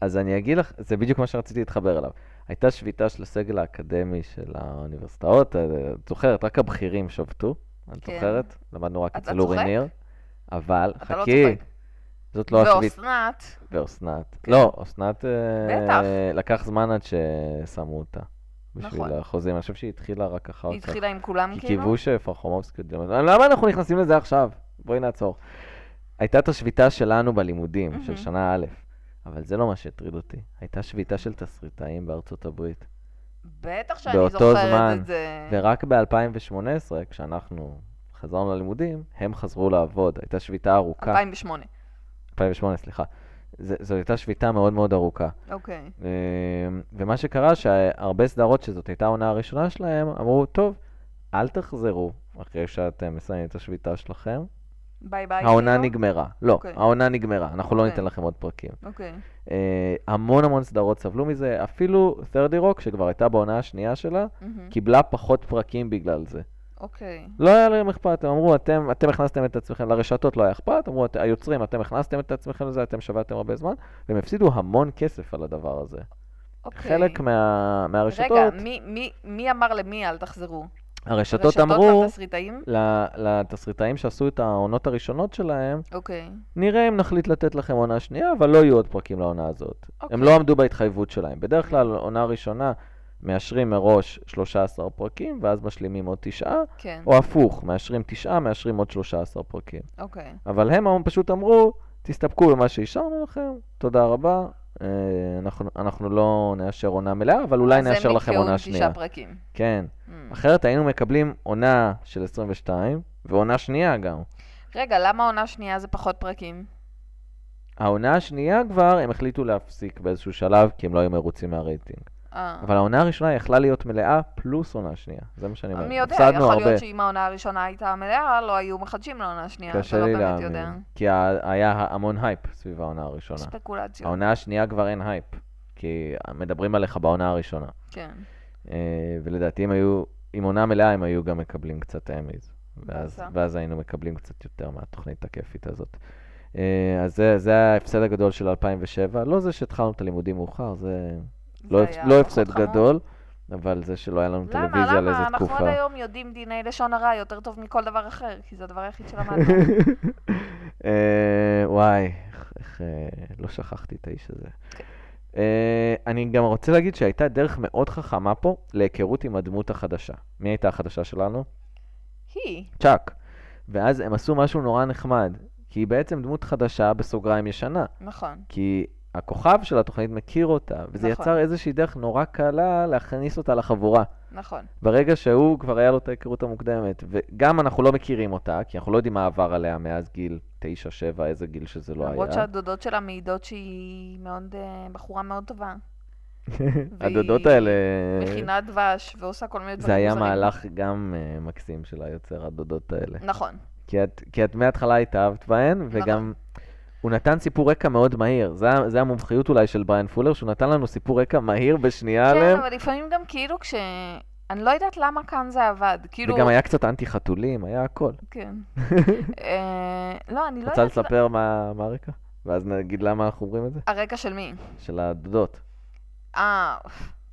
Speaker 2: אז אני אגיד לך, זה בדיוק מה שרציתי להתחבר אליו. הייתה שביתה של הסגל האקדמי של האוניברסיטאות, אה, את זוכרת, רק הבכירים שבתו, את
Speaker 3: כן.
Speaker 2: זוכרת? למדנו רק אצל אורי? ניר, אבל
Speaker 3: לא
Speaker 2: חכי,
Speaker 3: צוחק.
Speaker 2: זאת לא השביתה.
Speaker 3: ואסנת,
Speaker 2: ואסנת.
Speaker 3: כן.
Speaker 2: לא, אסנת, אה,
Speaker 3: בטח.
Speaker 2: לקח זמן עד ששמו אותה. בשביל
Speaker 3: נכון.
Speaker 2: החוזים, אני חושב שהיא התחילה רק אחר
Speaker 3: היא
Speaker 2: כך.
Speaker 3: התחילה עם כולם
Speaker 2: כי
Speaker 3: כאילו?
Speaker 2: קיוו שפרחומובסקי... למה אנחנו נכנסים לזה עכשיו? בואי נעצור. הייתה את השביתה שלנו בלימודים, של. שנה א', אבל זה לא מה שהטריד אותי. הייתה שביתה של תסריטאים בארצות הברית.
Speaker 3: בטח שאני זוכרת
Speaker 2: זמן.
Speaker 3: את זה.
Speaker 2: ורק ב-2018, כשאנחנו חזרנו ללימודים, הם חזרו לעבוד. הייתה שביתה ארוכה.
Speaker 3: 2008.
Speaker 2: 2008, סליחה. זו הייתה שביתה מאוד מאוד ארוכה.
Speaker 3: אוקיי.
Speaker 2: אמ, ומה שקרה, שהרבה סדרות שזאת הייתה העונה הראשונה שלהם, אמרו, טוב, אל תחזרו אחרי שאתם מסיימים את השביתה שלכם.
Speaker 3: ביי ביי.
Speaker 2: העונה
Speaker 3: כאילו?
Speaker 2: נגמרה. לא,
Speaker 3: אוקיי.
Speaker 2: העונה נגמרה, אנחנו לא
Speaker 3: אוקיי.
Speaker 2: ניתן לכם עוד פרקים.
Speaker 3: אוקיי.
Speaker 2: אה, המון המון סדרות סבלו מזה, אפילו 30 רוק, שכבר הייתה בעונה השנייה שלה,
Speaker 3: מהמם.
Speaker 2: קיבלה פחות פרקים בגלל זה.
Speaker 3: אוקיי.
Speaker 2: לא היה להם אכפת, הם אמרו, אתם, אתם הכנסתם את עצמכם, לרשתות לא היה אכפת, אמרו, "את- היוצרים, אתם הכנסתם את עצמכם לזה, אתם שבתתם הרבה זמן, והם הפסידו המון כסף על הדבר הזה.
Speaker 3: אוקיי.
Speaker 2: חלק מה, מהרשתות,
Speaker 3: רגע, מי- מי- מי אמר למי אל תחזרו?
Speaker 2: הרשתות
Speaker 3: רשתות
Speaker 2: אמרו
Speaker 3: והתסריטאים?
Speaker 2: ל- לתסריטאים שעשו את העונות הראשונות שלהם,
Speaker 3: אוקיי.
Speaker 2: נראה אם נחליט לתת לכם עונה שנייה, אבל לא יהיו עוד פרקים לעונה הזאת.
Speaker 3: אוקיי.
Speaker 2: הם לא עמדו בהתחייבות שלהם. בדרך כלל, עונה ראשונה, מאשרים מראש 13 פרקים, ואז משלימים עוד תשעה,
Speaker 3: כן.
Speaker 2: או הפוך, מאשרים תשעה, מאשרים עוד 13 פרקים.
Speaker 3: אוקיי.
Speaker 2: אבל הם פשוט אמרו, תסתפקו במה שאישרנו לכם, תודה רבה, אנחנו, אנחנו לא נאשר עונה מלאה, אבל אולי נאשר
Speaker 3: הם
Speaker 2: לכם עונה שנייה.
Speaker 3: תשעה פרקים.
Speaker 2: כן.
Speaker 3: Mm.
Speaker 2: אחרת היינו מקבלים עונה של 22, ועונה שנייה גם.
Speaker 3: רגע, למה עונה שנייה זה פחות פרקים?
Speaker 2: העונה השנייה כבר, הם החליטו להפסיק באיזשהו שלב, כי הם לא היו מרוצים מהרייטינג.
Speaker 3: אה.
Speaker 2: אבל העונה הראשונה יכלה להיות מלאה פלוס עונה שנייה. זה מה שאני אומר.
Speaker 3: מי יודע, יכול. להיות שאם העונה הראשונה הייתה מלאה, לא היו מחדשים לעונה שנייה, אתה לא באמת יודע.
Speaker 2: כי היה המון הייפ סביב העונה הראשונה.
Speaker 3: ספקולציות.
Speaker 2: העונה השנייה כבר אין הייפ. כי מדברים עליך בעונה הראשונה.
Speaker 3: כן.
Speaker 2: אה, ולדעתי אם היו, עם עונה מלאה הם היו גם מקבלים קצת Emmys. ואז. ואז היינו מקבלים קצת יותר מהתוכנית הכיפית הזאת. אה, אז זה, זה ההפסד הגדול של 2007. לא זה שהתחלנו את הלימודים מאוחר, זה לא, לא הפסד. גדול, אבל זה שלא היה לנו
Speaker 3: למה?
Speaker 2: טלוויזיה לאיזה
Speaker 3: למה? אנחנו
Speaker 2: תקופה.
Speaker 3: עד היום יודעים דיני לשון הרע יותר טוב מכל דבר אחר, כי זה הדבר היחיד שלמדנו.
Speaker 2: אה, וואי, איך, אה, לא שכחתי את האיש הזה. אה, אני גם רוצה להגיד שהייתה דרך מאוד חכמה פה להיכרות עם הדמות החדשה. מי הייתה החדשה שלנו?
Speaker 3: היא.
Speaker 2: צ'אק. ואז הם עשו משהו נורא נחמד, כי היא בעצם דמות חדשה בסוגריים ישנה.
Speaker 3: נכון.
Speaker 2: כי הכוכב של התוכנית מכיר אותה, וזה
Speaker 3: נכון.
Speaker 2: יצר איזושהי דרך נורא קלה להכניס אותה לחבורה.
Speaker 3: נכון.
Speaker 2: ברגע שהוא כבר היה לו את ההיכרות המוקדמת, וגם אנחנו לא מכירים אותה, כי אנחנו לא יודעים מה עבר עליה מאז גיל 9-7, איזה גיל שזה לא
Speaker 3: למרות
Speaker 2: היה.
Speaker 3: שהדודות שלה מעידות שהיא מאוד, אה, בחורה מאוד טובה.
Speaker 2: הדודות האלה...
Speaker 3: מכינה דבש ועושה כל מיני דברים
Speaker 2: זה היה
Speaker 3: מוזרים.
Speaker 2: מהלך גם אה, מקסים של היוצר, הדודות האלה.
Speaker 3: נכון.
Speaker 2: כי את, כי את מההתחלה התאהבת בהן, וגם הוא נתן סיפור רקע מאוד מהיר. זה, זה המומחיות אולי של בריאן פולר, שהוא נתן לנו סיפור רקע מהיר בשנייה
Speaker 3: כן,
Speaker 2: עליהם,
Speaker 3: אבל לפעמים גם כאילו כש... אני לא יודעת למה כאן זה עבד. כאילו...
Speaker 2: וגם היה קצת אנטי חתולים, היה הכל.
Speaker 3: כן. אה, לא, אני לא
Speaker 2: רוצה
Speaker 3: יודעת...
Speaker 2: לספר מה מה הרקע? ואז נגיד למה אנחנו אומרים את זה?
Speaker 3: הרקע של מי?
Speaker 2: של הדודות.
Speaker 3: אה,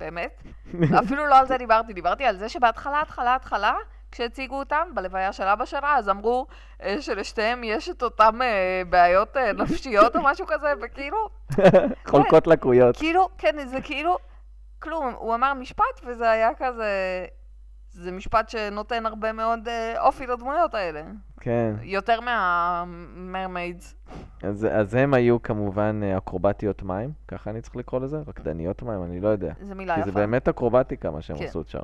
Speaker 3: באמת? אפילו לא על זה דיברתי, דיברתי על זה שבהתחלה, התחלה, התחלה, כשהציגו אותם בלוויה של אבא שלה, אז אמרו אה, שלשתיהם יש את אותם אה, בעיות אה, נפשיות או משהו כזה, וכאילו,
Speaker 2: חולקות לקויות.
Speaker 3: כאילו, כן, זה כאילו, כלום, הוא אמר משפט וזה היה כזה, זה משפט שנותן הרבה מאוד אופי לדמויות האלה.
Speaker 2: כן.
Speaker 3: יותר מהמרמיידס.
Speaker 2: אז, אז הם היו כמובן אקרובטיות מים, ככה אני צריך לקרוא לזה? רקדניות מים, אני לא יודע.
Speaker 3: זו מילה
Speaker 2: כי
Speaker 3: יפה.
Speaker 2: זה באמת אקרובטיקה מה שהם
Speaker 3: כן.
Speaker 2: עשו שם.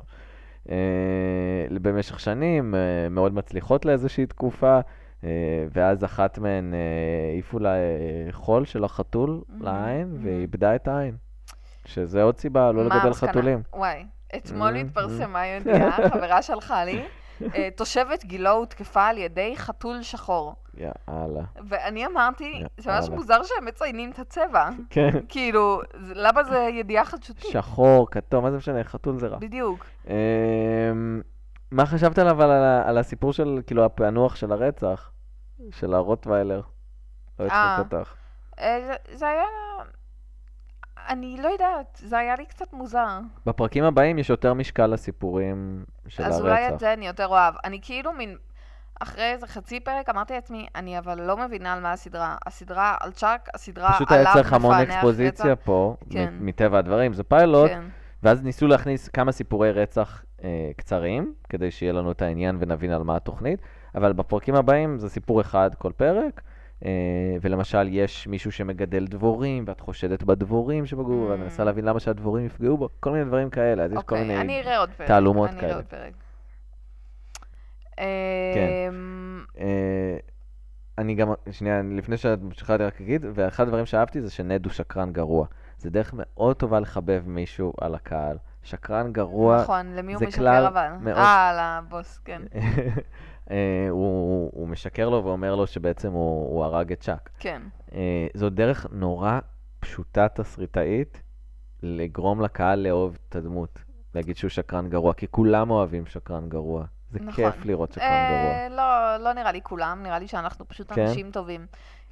Speaker 2: אה, במשך שנים, אה, מאוד מצליחות לאיזושהי תקופה, אה, ואז אחת מהן העיפו לה חול של החתול
Speaker 3: מהמם,
Speaker 2: לעין,
Speaker 3: מהמם.
Speaker 2: והיא איבדה את העין. שזה עוד סיבה לא לגדל? חתולים.
Speaker 3: וואי, אתמול
Speaker 2: Mm,
Speaker 3: התפרסמה ידיעה, חברה שלחה לי, תושבת גילו הותקפה על ידי חתול שחור.
Speaker 2: יאללה.
Speaker 3: ואני אמרתי, זה ממש. מוזר שהם מציינים את הצבע.
Speaker 2: כן.
Speaker 3: כאילו, למה זה ידיעה חדשותית?
Speaker 2: שחור, כתום, מה זה משנה, חתול זה רע.
Speaker 3: בדיוק.
Speaker 2: אמ, מה חשבת עליו על, הסיפור של, כאילו, הפענוח של הרצח? של הרוטוויילר? לא
Speaker 3: אה.
Speaker 2: הצחיק אותך.
Speaker 3: אה, זה היה... אני לא יודעת, זה היה לי קצת מוזר.
Speaker 2: בפרקים הבאים יש יותר משקל לסיפורים של
Speaker 3: אז אולי את
Speaker 2: הרצח.
Speaker 3: זה אני יותר אוהב. אני כאילו מין... אחרי איזה חצי פרק אמרתי לעצמי, אני אבל לא מבינה על מה הסדרה. הסדרה על צ'אק, הסדרה
Speaker 2: פשוט
Speaker 3: עליו
Speaker 2: היה צריך המון
Speaker 3: מפענח
Speaker 2: אקספוזיציה
Speaker 3: רצח.
Speaker 2: פה,
Speaker 3: כן.
Speaker 2: מטבע הדברים. זה פיילוט,
Speaker 3: כן,
Speaker 2: ואז ניסו להכניס כמה סיפורי רצח אה, קצרים, כדי שיהיה לנו את העניין ונבין על מה התוכנית, אבל בפרקים הבאים זה סיפור אחד כל פרק, ולמשל יש מישהו שמגדל דבורים, ואת חושדת בדבורים שפגעו,
Speaker 3: Mm.
Speaker 2: ואת מנסה להבין למה שהדבורים יפגעו בו, כל מיני דברים כאלה, אז יש כל
Speaker 3: אוקיי,
Speaker 2: מיני...
Speaker 3: אני אראה עוד פרק.
Speaker 2: תעלומות
Speaker 3: אני
Speaker 2: כאלה.
Speaker 3: אראה עוד פרק.
Speaker 2: כן.
Speaker 3: אמ,
Speaker 2: אה, אני גם, שנייה, לפני שאת ממשיכה אני רק אגיד, ואחד הדברים שאהבתי זה שנד הוא שקרן גרוע. זה דרך מאוד טובה לחבב מישהו על הקהל. שקרן גרוע,
Speaker 3: נכון, למי הוא משקר אבל?
Speaker 2: מאוד-
Speaker 3: אה, לבוס, כן.
Speaker 2: אה, הוא, הוא משקר לו ואומר לו שבעצם הוא, הוא הרג את צ'אק.
Speaker 3: כן.
Speaker 2: אה, זו דרך נורא פשוטה תסריטאית לגרום לקהל לאהוב את הדמות. להגיד שהוא שקרן גרוע, כי כולם אוהבים שקרן גרוע. זה
Speaker 3: נכון.
Speaker 2: כיף לראות שקרן גרוע.
Speaker 3: אה, לא, לא נראה לי כולם, נראה לי שאנחנו פשוט
Speaker 2: כן?
Speaker 3: אנשים טובים.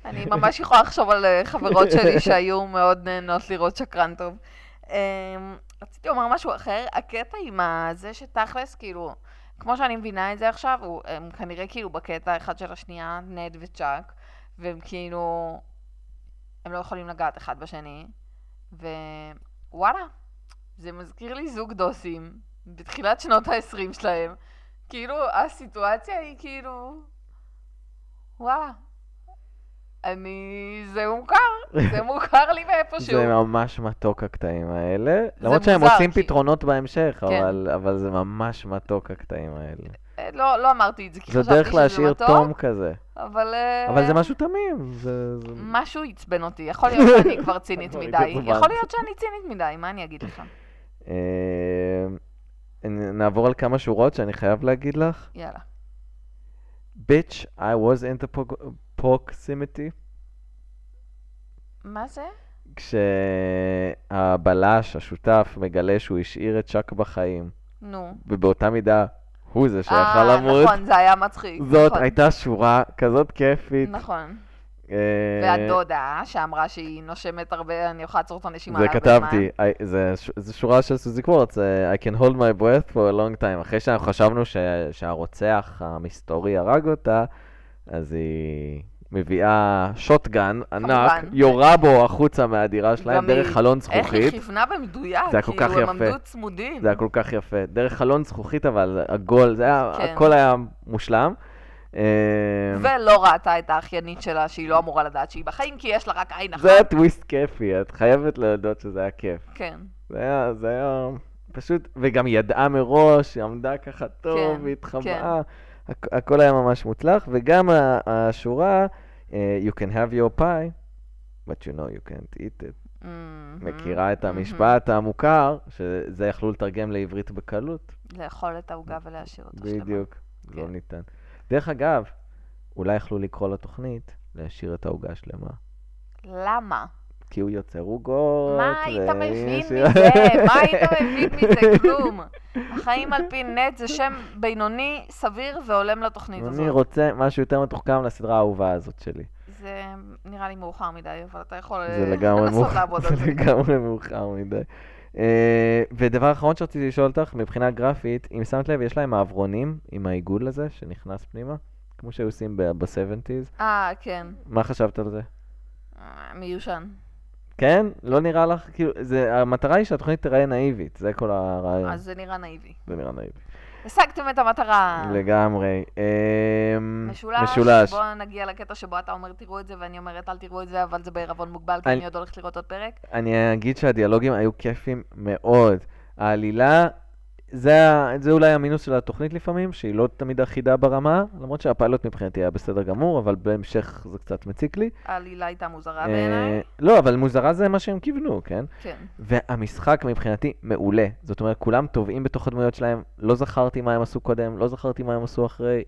Speaker 3: אני ממש יכולה לחשוב על אה, חברות שלי שהיו מאוד נהנות לראות שקרן טוב. אה, רציתי לומר משהו אחר, הקטע עם זה שתכלס, כאילו, כמו שאני מבינה את זה עכשיו, הוא- הם כנראה כאילו בקטע אחד של השנייה, נד וצ'אק, והם כאילו, הם לא יכולים לגעת אחד בשני, ווואלה, זה מזכיר לי זוג דוסים, בתחילת שנות ה-20 שלהם. כאילו, הסיטואציה היא כאילו... וואלה. אני... זה מוכר, זה מוכר לי מאיפשהו.
Speaker 2: זה ממש מתוק הקטעים האלה. למרות שהם עושים
Speaker 3: כי-
Speaker 2: פתרונות בהמשך,
Speaker 3: כן.
Speaker 2: אבל, אבל זה ממש מתוק הקטעים האלה.
Speaker 3: אה, לא, לא אמרתי את זה, כי חשבתי
Speaker 2: דרך
Speaker 3: שזה
Speaker 2: להשאיר
Speaker 3: מתוק,
Speaker 2: תום כזה.
Speaker 3: אבל... אה,
Speaker 2: אבל זה משהו תמים. זה, זה...
Speaker 3: משהו עצבן אותי. יכול להיות שאני כבר צינית מדי. יכול להיות שאני צינית מדי, מה אני אגיד לך?
Speaker 2: אה, נעבור על כמה שורות שאני חייב להגיד לך.
Speaker 3: יאללה.
Speaker 2: Bitch, I was in proximity.
Speaker 3: מה זה?
Speaker 2: כשהבלש, השותף, מגלה שהוא השאיר את צ'אק בחיים,
Speaker 3: נו.
Speaker 2: ובאותה מידה הוא זה שיכל
Speaker 3: אה,
Speaker 2: למות.
Speaker 3: נכון, זה היה מצחיק.
Speaker 2: זאת
Speaker 3: נכון.
Speaker 2: הייתה שורה כזאת כיפית.
Speaker 3: נכון.
Speaker 2: אה,
Speaker 3: והדודה, שאמרה שהיא נושמת הרבה, אני יכולה לעצור את הנשימה
Speaker 2: זה
Speaker 3: הרבה זמן.
Speaker 2: כתבתי, I- זה ש- זה שורה של סוזי קוורץ, אה, I can hold my breath for a long time. אחרי שאנחנו חשבנו שהרוצח המסתורי הרג אותה, אז היא מביאה שוטגן ענק,
Speaker 3: כמובן.
Speaker 2: יורה בו החוצה מהדירה שלהם
Speaker 3: גם
Speaker 2: דרך
Speaker 3: היא-
Speaker 2: חלון
Speaker 3: איך היא
Speaker 2: זכוכית.
Speaker 3: כיוונה במדויק,
Speaker 2: זה היה כל כך
Speaker 3: כאילו הם
Speaker 2: יפה.
Speaker 3: עמדו צמודים.
Speaker 2: זה היה כל כך יפה. דרך חלון זכוכית אבל עגול, זה היה,
Speaker 3: כן.
Speaker 2: הכל היה מושלם. אה,
Speaker 3: ולא ראתה את האחיינית שלה, שהיא לא אמורה לדעת שהיא בחיים, כי יש לה רק עין אחת.
Speaker 2: זה היה טוויסט כיפי, את חייבת להודות שזה היה כיף.
Speaker 3: כן.
Speaker 2: זה היה, זה היה פשוט, וגם היא ידעה מראש, היא עמדה ככה טוב,
Speaker 3: כן,
Speaker 2: והתחבאה, הכ- הכל היה ממש מוצלח, וגם השורה, אה, you can have your pie, but you know you can't eat it.
Speaker 3: מהמם,
Speaker 2: מכירה את
Speaker 3: מהמם.
Speaker 2: המשפט המוכר, שזה יכלו לתרגם לעברית בקלות.
Speaker 3: לאכול את העוגה ולהשאיר אותה שלמה.
Speaker 2: בדיוק, לא
Speaker 3: כן.
Speaker 2: ניתן. דרך אגב, אולי יכלו לקרוא לתוכנית להשאיר את העוגה שלמה.
Speaker 3: למה?
Speaker 2: כי הוא יוצר עוגות.
Speaker 3: מה היית מבין מזה? מה היית מבין מזה? כלום. החיים על פי נט זה שם בינוני, סביר והולם לתוכנית
Speaker 2: אני
Speaker 3: הזאת.
Speaker 2: רוצה משהו יותר מתוחכם לסדרה האהובה הזאת שלי.
Speaker 3: זה נראה לי מאוחר מדי, אבל אתה יכול לנסות לעבוד על
Speaker 2: זה
Speaker 3: זה.
Speaker 2: לגמרי מאוחר מדי. אה, ודבר אחרון שרציתי לשאול אותך, מבחינה גרפית, אם שמת לב, יש להם מעברונים עם העיגול הזה שנכנס פנימה, כמו שהיו עושים ב-70's.
Speaker 3: אה, כן.
Speaker 2: מה חשבת על זה?
Speaker 3: אה, מיושן.
Speaker 2: כן? לא נראה לך, כאילו, זה, המטרה היא שהתוכנית תיראה נאיבית, זה כל הרעיון.
Speaker 3: אז זה נראה נאיבי.
Speaker 2: זה נראה נאיבי.
Speaker 3: השגתם את המטרה.
Speaker 2: לגמרי. אמ,
Speaker 3: משולש,
Speaker 2: משולש.
Speaker 3: בוא נגיע לקטע שבו אתה אומר תראו את זה ואני אומרת אל תראו את זה, אבל זה בעירבון מוגבל, כי
Speaker 2: אני-
Speaker 3: אני עוד הולכת לראות עוד פרק.
Speaker 2: אני אגיד שהדיאלוגים היו כיפים מאוד. העלילה, זה, זה אולי המינוס של התוכנית לפעמים, שהיא לא תמיד אחידה ברמה, למרות שהפיילוט מבחינתי היה בסדר גמור, אבל בהמשך זה קצת מציק לי.
Speaker 3: העלילה הייתה מוזרה
Speaker 2: אה,
Speaker 3: בעיניי.
Speaker 2: לא, אבל מוזרה זה מה שהם כיוונו, כן?
Speaker 3: כן.
Speaker 2: והמשחק מבחינתי מעולה. זאת אומרת, כולם טובעים בתוך הדמויות שלהם, לא זכרתי מה הם עשו קודם, לא זכרתי מה הם עשו אחרי.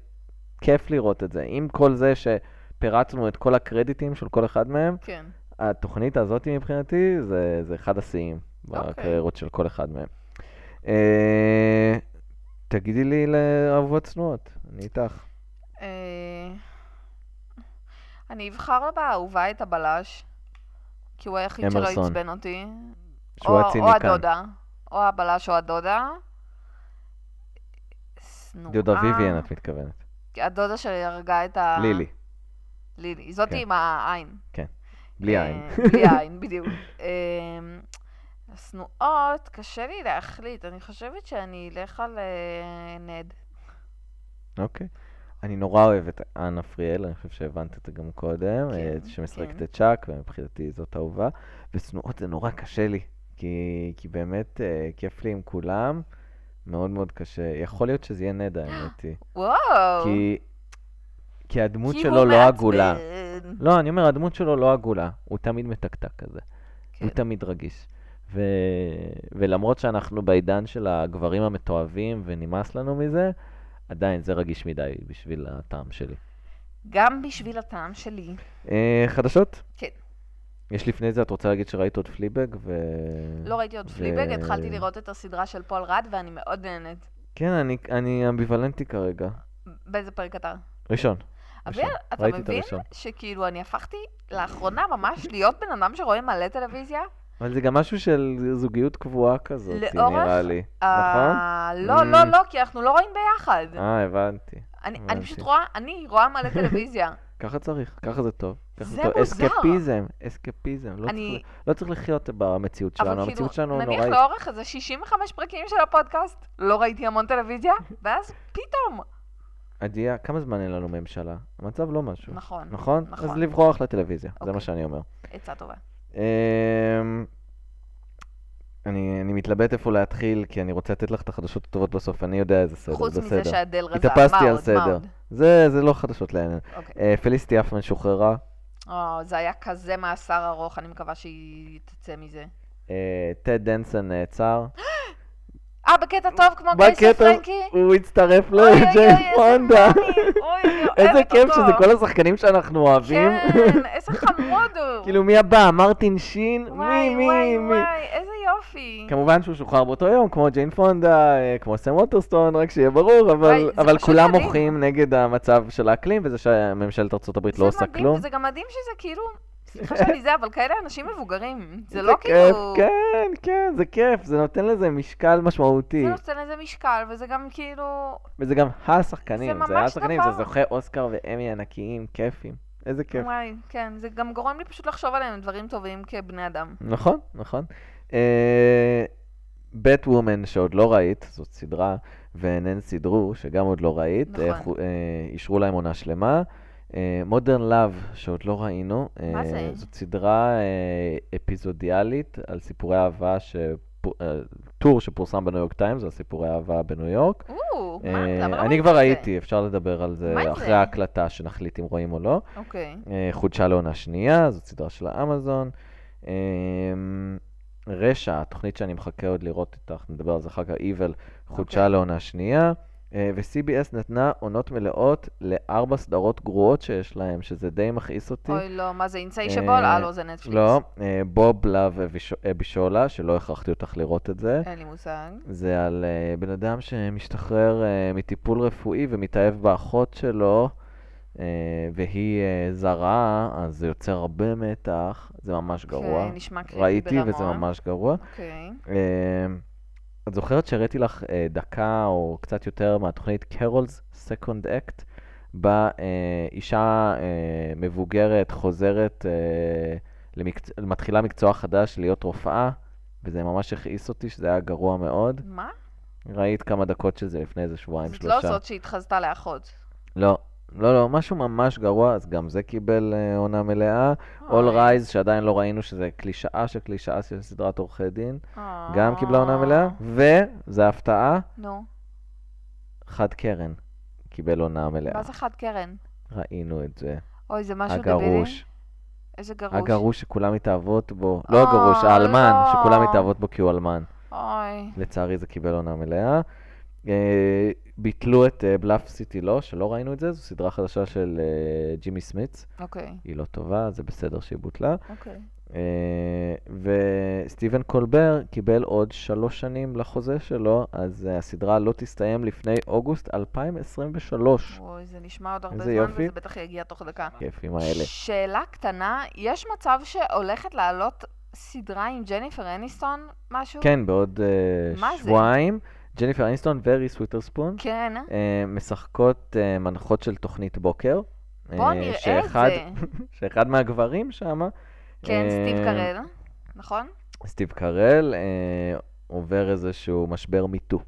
Speaker 2: כיף לראות את זה. עם כל זה שפירטנו את כל הקרדיטים של כל אחד מהם,
Speaker 3: כן.
Speaker 2: התוכנית הזאת מבחינתי זה, זה אחד השיאים
Speaker 3: אוקיי.
Speaker 2: בקריירות של כל אחד מהם. אה, תגידי לי לאהובות צנועות, אני איתך.
Speaker 3: אה, אני אבחר באהובה את הבלש, כי הוא היחיד שלא. עצבן אותי.
Speaker 2: שהוא
Speaker 3: או-. הדודה. או הבלש או הדודה. שנואה.
Speaker 2: דודה ויvian את מתכוונת.
Speaker 3: הדודה שהרגה את ה...
Speaker 2: לילי,
Speaker 3: לילי. זאתי
Speaker 2: כן.
Speaker 3: עם העין.
Speaker 2: בלי
Speaker 3: אה,
Speaker 2: עין.
Speaker 3: בלי עין, בדיוק. השנואות, קשה לי להחליט. אני חושבת שאני אלך על אה, נד.
Speaker 2: אוקיי. אני נורא אוהב את אנה פריאל, אני חושב שהבנת את זה גם קודם,
Speaker 3: כן,
Speaker 2: אה, שמשחקת
Speaker 3: כן.
Speaker 2: את צ'אק, ומבחינתי זאת אהובה. ושנואות זה נורא קשה לי, כי, כי באמת אה, כיף לי עם כולם, מאוד מאוד קשה. יכול להיות שזה יהיה נד, האמת היא.
Speaker 3: וואו.
Speaker 2: כי, כי הדמות
Speaker 3: כי
Speaker 2: שלו
Speaker 3: הוא
Speaker 2: לא. עגולה. לא, אני אומר, הדמות שלו לא עגולה, הוא תמיד מתקתק כזה.
Speaker 3: כן.
Speaker 2: הוא תמיד רגיש. ו... ולמרות שאנחנו בעידן של הגברים המתועבים ונמאס לנו מזה, עדיין זה רגיש מדי בשביל הטעם שלי.
Speaker 3: גם בשביל הטעם שלי.
Speaker 2: אה, חדשות?
Speaker 3: כן.
Speaker 2: יש לפני זה, את רוצה להגיד שראית עוד Fleabag? ו...
Speaker 3: לא ראיתי עוד
Speaker 2: ו-
Speaker 3: Fleabag, התחלתי לראות את הסדרה של פול ראד, ואני מאוד נהנית.
Speaker 2: כן, אני, אני אמביוולנטי כרגע.
Speaker 3: באיזה פרק אתה?
Speaker 2: ראשון.
Speaker 3: אבל
Speaker 2: ראשון.
Speaker 3: אתה מבין. שכאילו אני הפכתי לאחרונה ממש להיות בן אדם שרואה מלא טלוויזיה?
Speaker 2: אבל זה גם משהו של זוגיות קבועה כזאת,
Speaker 3: לאורך
Speaker 2: נראה לי. נכון?
Speaker 3: אה, לא, לא,
Speaker 2: Mm.
Speaker 3: לא, כי אנחנו לא רואים ביחד.
Speaker 2: אה, הבנתי.
Speaker 3: אני אני. פשוט רואה, אני רואה מלא טלוויזיה.
Speaker 2: ככה צריך, ככה זה טוב. ככה
Speaker 3: זה
Speaker 2: טוב.
Speaker 3: מוזר.
Speaker 2: אסקפיזם, אסקפיזם. לא,
Speaker 3: אני-
Speaker 2: צריך, לא צריך לחיות במציאות שלנו,
Speaker 3: כאילו,
Speaker 2: המציאות שלנו
Speaker 3: נניח
Speaker 2: נוראית.
Speaker 3: לאורך איזה 65 פרקים של הפודקאסט, לא ראיתי המון טלוויזיה, ואז פתאום.
Speaker 2: עדיה, כמה זמן אין לנו ממשלה? המצב לא משהו.
Speaker 3: נכון,
Speaker 2: נכון?
Speaker 3: נכון.
Speaker 2: אז לברוח לטלוויזיה, זה מה
Speaker 3: אוקיי.
Speaker 2: שאני אומר.
Speaker 3: עצה טובה.
Speaker 2: אמ, אני אני מתלבט איפה להתחיל, כי אני רוצה לתת לך את החדשות הטובות בסוף, אני יודע איזה סדר,
Speaker 3: חוץ
Speaker 2: בסדר.
Speaker 3: מזה שאדל רזה,
Speaker 2: התאפסתי
Speaker 3: מה
Speaker 2: על
Speaker 3: עוד? מה
Speaker 2: סדר.
Speaker 3: עוד?
Speaker 2: זה זה לא חדשות לעניין.
Speaker 3: אוקיי.
Speaker 2: אה, פליסטי אפמן שוחררה,
Speaker 3: או, זה היה כזה מאסר ארוך, אני מקווה שהיא תצא מזה.
Speaker 2: אה, טד דנסון נעצר.
Speaker 3: אה, בקטע טוב כמו
Speaker 2: בקטע
Speaker 3: פרנקי?
Speaker 2: הוא הצטרף
Speaker 3: לג'יין
Speaker 2: פונדה. איזה כיף. שזה כל השחקנים שאנחנו אוהבים.
Speaker 3: כן, איזה חמוד הוא.
Speaker 2: כאילו מי הבא? מרטין שין? מי,
Speaker 3: וואי,
Speaker 2: מי,
Speaker 3: וואי,
Speaker 2: מי?
Speaker 3: וואי, איזה יופי.
Speaker 2: כמובן שהוא שוחרר באותו יום, כמו ג'יין פונדה, אה, כמו סם ווטרסטון, רק שיהיה ברור, אבל, כולם. מוחים נגד המצב של האקלים, וזה שממשלת ארה"ב לא עושה
Speaker 3: זה מדהים,
Speaker 2: כלום.
Speaker 3: וזה גם מדהים שזה כאילו, סליחה שאני זה, אבל כאלה אנשים מבוגרים. זה
Speaker 2: זה
Speaker 3: לא
Speaker 2: כיף,
Speaker 3: כאילו...
Speaker 2: כן, כן, זה כיף, זה נותן לזה משקל משמעותי.
Speaker 3: זה נותן לזה משקל, וזה גם כאילו...
Speaker 2: וזה גם השחקנים,
Speaker 3: זה
Speaker 2: זה השחקנים,
Speaker 3: דבר.
Speaker 2: זה זוכה אוסקר ואמי ענקיים, כיפים. איזה כיף.
Speaker 3: וואי, כן, זה גם גורם לי פשוט לחשוב עליהם דברים טובים כבני אדם.
Speaker 2: נכון, נכון. בט וומן שעוד לא ראית, זאת סדרה, וננסי דרו, שגם עוד לא ראית,
Speaker 3: נכון.
Speaker 2: חו- אה, אישרו להם עונה שלמה. Modern Love, שעוד לא ראינו, אה,
Speaker 3: מה זה?
Speaker 2: זאת סדרה אה, אפיזודיאלית על סיפורי אהבה, שפו- אה, טור שפורסם בניו יורק טיימס, על סיפורי אהבה בניו יורק.
Speaker 3: או,
Speaker 2: אה,
Speaker 3: מה? למה לא
Speaker 2: אני כבר? ראיתי, אפשר לדבר על זה
Speaker 3: מה זה?
Speaker 2: אחרי ההקלטה, שנחליט אם רואים או לא.
Speaker 3: אוקיי.
Speaker 2: חודשה לעונה שנייה, זאת סדרה של האמזון. אה, רשע, התוכנית שאני מחכה עוד לראות איתך, נדבר על זה אחר כך, Evil, חודשה
Speaker 3: אוקיי.
Speaker 2: לעונה שנייה. אה, ו-CBS נתנה עונות מלאות לארבע סדרות גרועות שיש להם, שזה די מכעיס אותי.
Speaker 3: אוי, לא, מה זה אינסיישבול?
Speaker 2: אה,
Speaker 3: אה, לא, זה נטפליקס.
Speaker 2: לא, אה, בוב לאב אבישולה, שלא הכרחתי אותך לראות את זה.
Speaker 3: אין לי מושג.
Speaker 2: זה על בן אדם שמשתחרר מטיפול רפואי ומתאהב באחות שלו, והיא זרה, אז זה יוצר הרבה מתח, זה ממש גרוע.
Speaker 3: אוקיי, נשמע קריטי
Speaker 2: ראיתי
Speaker 3: ברמות.
Speaker 2: וזה ממש גרוע.
Speaker 3: אוקיי.
Speaker 2: את זוכרת שהראיתי לך אה, דקה או קצת יותר מהתוכנית קרול's Second Act, בה אה, אישה אה, מבוגרת חוזרת, אה, למקצ... מתחילה מקצוע חדש להיות רופאה, וזה ממש הכעיס אותי, שזה היה גרוע מאוד.
Speaker 3: מה?
Speaker 2: ראית כמה דקות של זה לפני איזה שבועיים,
Speaker 3: זאת לא
Speaker 2: שלושה.
Speaker 3: זאת שהתחזתה לאחות.
Speaker 2: לא, לא, לא, משהו ממש גרוע, אז גם זה קיבל אה, עונה מלאה. All
Speaker 3: אוי.
Speaker 2: Rise, שעדיין לא ראינו שזה קלישאה של קלישאה של סדרת עורכי דין,
Speaker 3: אה.
Speaker 2: גם קיבלה עונה מלאה, וזו הפתעה,
Speaker 3: נו,
Speaker 2: חד קרן קיבל עונה מלאה.
Speaker 3: מה זה חד קרן?
Speaker 2: ראינו את זה.
Speaker 3: אוי, זה משהו דבילי?
Speaker 2: הגרוש.
Speaker 3: איזה גרוש?
Speaker 2: הגרוש שכולם מתאהבות בו.
Speaker 3: אה,
Speaker 2: לא הגרוש, האלמן,
Speaker 3: לא.
Speaker 2: שכולם מתאהבות בו כי הוא אלמן.
Speaker 3: אוי.
Speaker 2: לצערי זה קיבל עונה מלאה. אה, ביטלו את בלאף סיטי לא, שלא ראינו את זה, זו סדרה חדשה של אה, ג'ימי סמיץ.
Speaker 3: אוקיי,
Speaker 2: היא לא טובה, זה בסדר שהיא בוטלה.
Speaker 3: אוקיי.
Speaker 2: אה, וסטיבן קולבר קיבל עוד שלוש שנים לחוזה שלו, אז אה, הסדרה לא תסתיים לפני אוגוסט 2023.
Speaker 3: אוי, זה נשמע עוד הרבה זמן,
Speaker 2: יופי.
Speaker 3: וזה בטח יגיע תוך דקה.
Speaker 2: כיפים האלה.
Speaker 3: שאלה קטנה, יש מצב שהולכת לעלות סדרה עם ג'ניפר אניסטון, משהו?
Speaker 2: כן, בעוד אה,
Speaker 3: מה זה?
Speaker 2: ג'ניפר אניסטון וריס וויטרספון
Speaker 3: כן.
Speaker 2: אה, משחקות אה, מנחות של תוכנית בוקר.
Speaker 3: בוא
Speaker 2: אה,
Speaker 3: נראה את
Speaker 2: שאחד-
Speaker 3: זה.
Speaker 2: שאחד מהגברים שם,
Speaker 3: כן, סטיב
Speaker 2: אה,
Speaker 3: קרל, נכון?
Speaker 2: סטיב קרל, אה, עובר איזשהו משבר מיטו.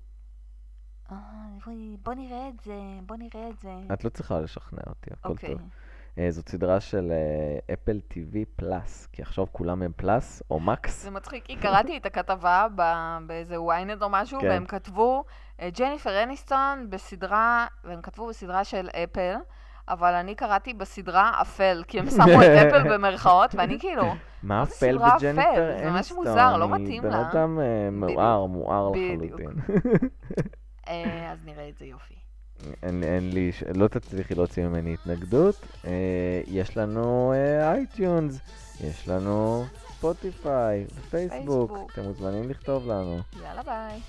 Speaker 3: אה, בואי- בוא נראה את זה, בוא נראה את זה.
Speaker 2: את לא צריכה לשכנע אותי, הכל
Speaker 3: אוקיי.
Speaker 2: טוב. אה, זאת סדרה של אפל TV פלאס, כי עכשיו כולם הם פלאס או מקס.
Speaker 3: זה מצחיק, כי קראתי את הכתבה באיזה ynet או משהו,
Speaker 2: כן.
Speaker 3: והם כתבו אה, ג'ניפר אניסטון בסדרה, והם כתבו בסדרה של אפל, אבל אני קראתי בסדרה אפל, כי הם שמו את אפל במרכאות, ואני כאילו,
Speaker 2: מה אפל בג'ניפר? אניסטון?
Speaker 3: זה משהו מוזר, לא מתאים
Speaker 2: בן
Speaker 3: לה.
Speaker 2: אדם אה,
Speaker 3: בדיוק.
Speaker 2: מואר, מואר. לחלוטין.
Speaker 3: אה, אז נראה את זה יופי.
Speaker 2: אין, אין לי, לא תצליחי להוציא ממני התנגדות. אה, יש לנו אה, iTunes, יש לנו ספוטיפיי, ופייסבוק.
Speaker 3: פייסבוק.
Speaker 2: אתם מוזמנים לכתוב לנו.
Speaker 3: יאללה ביי.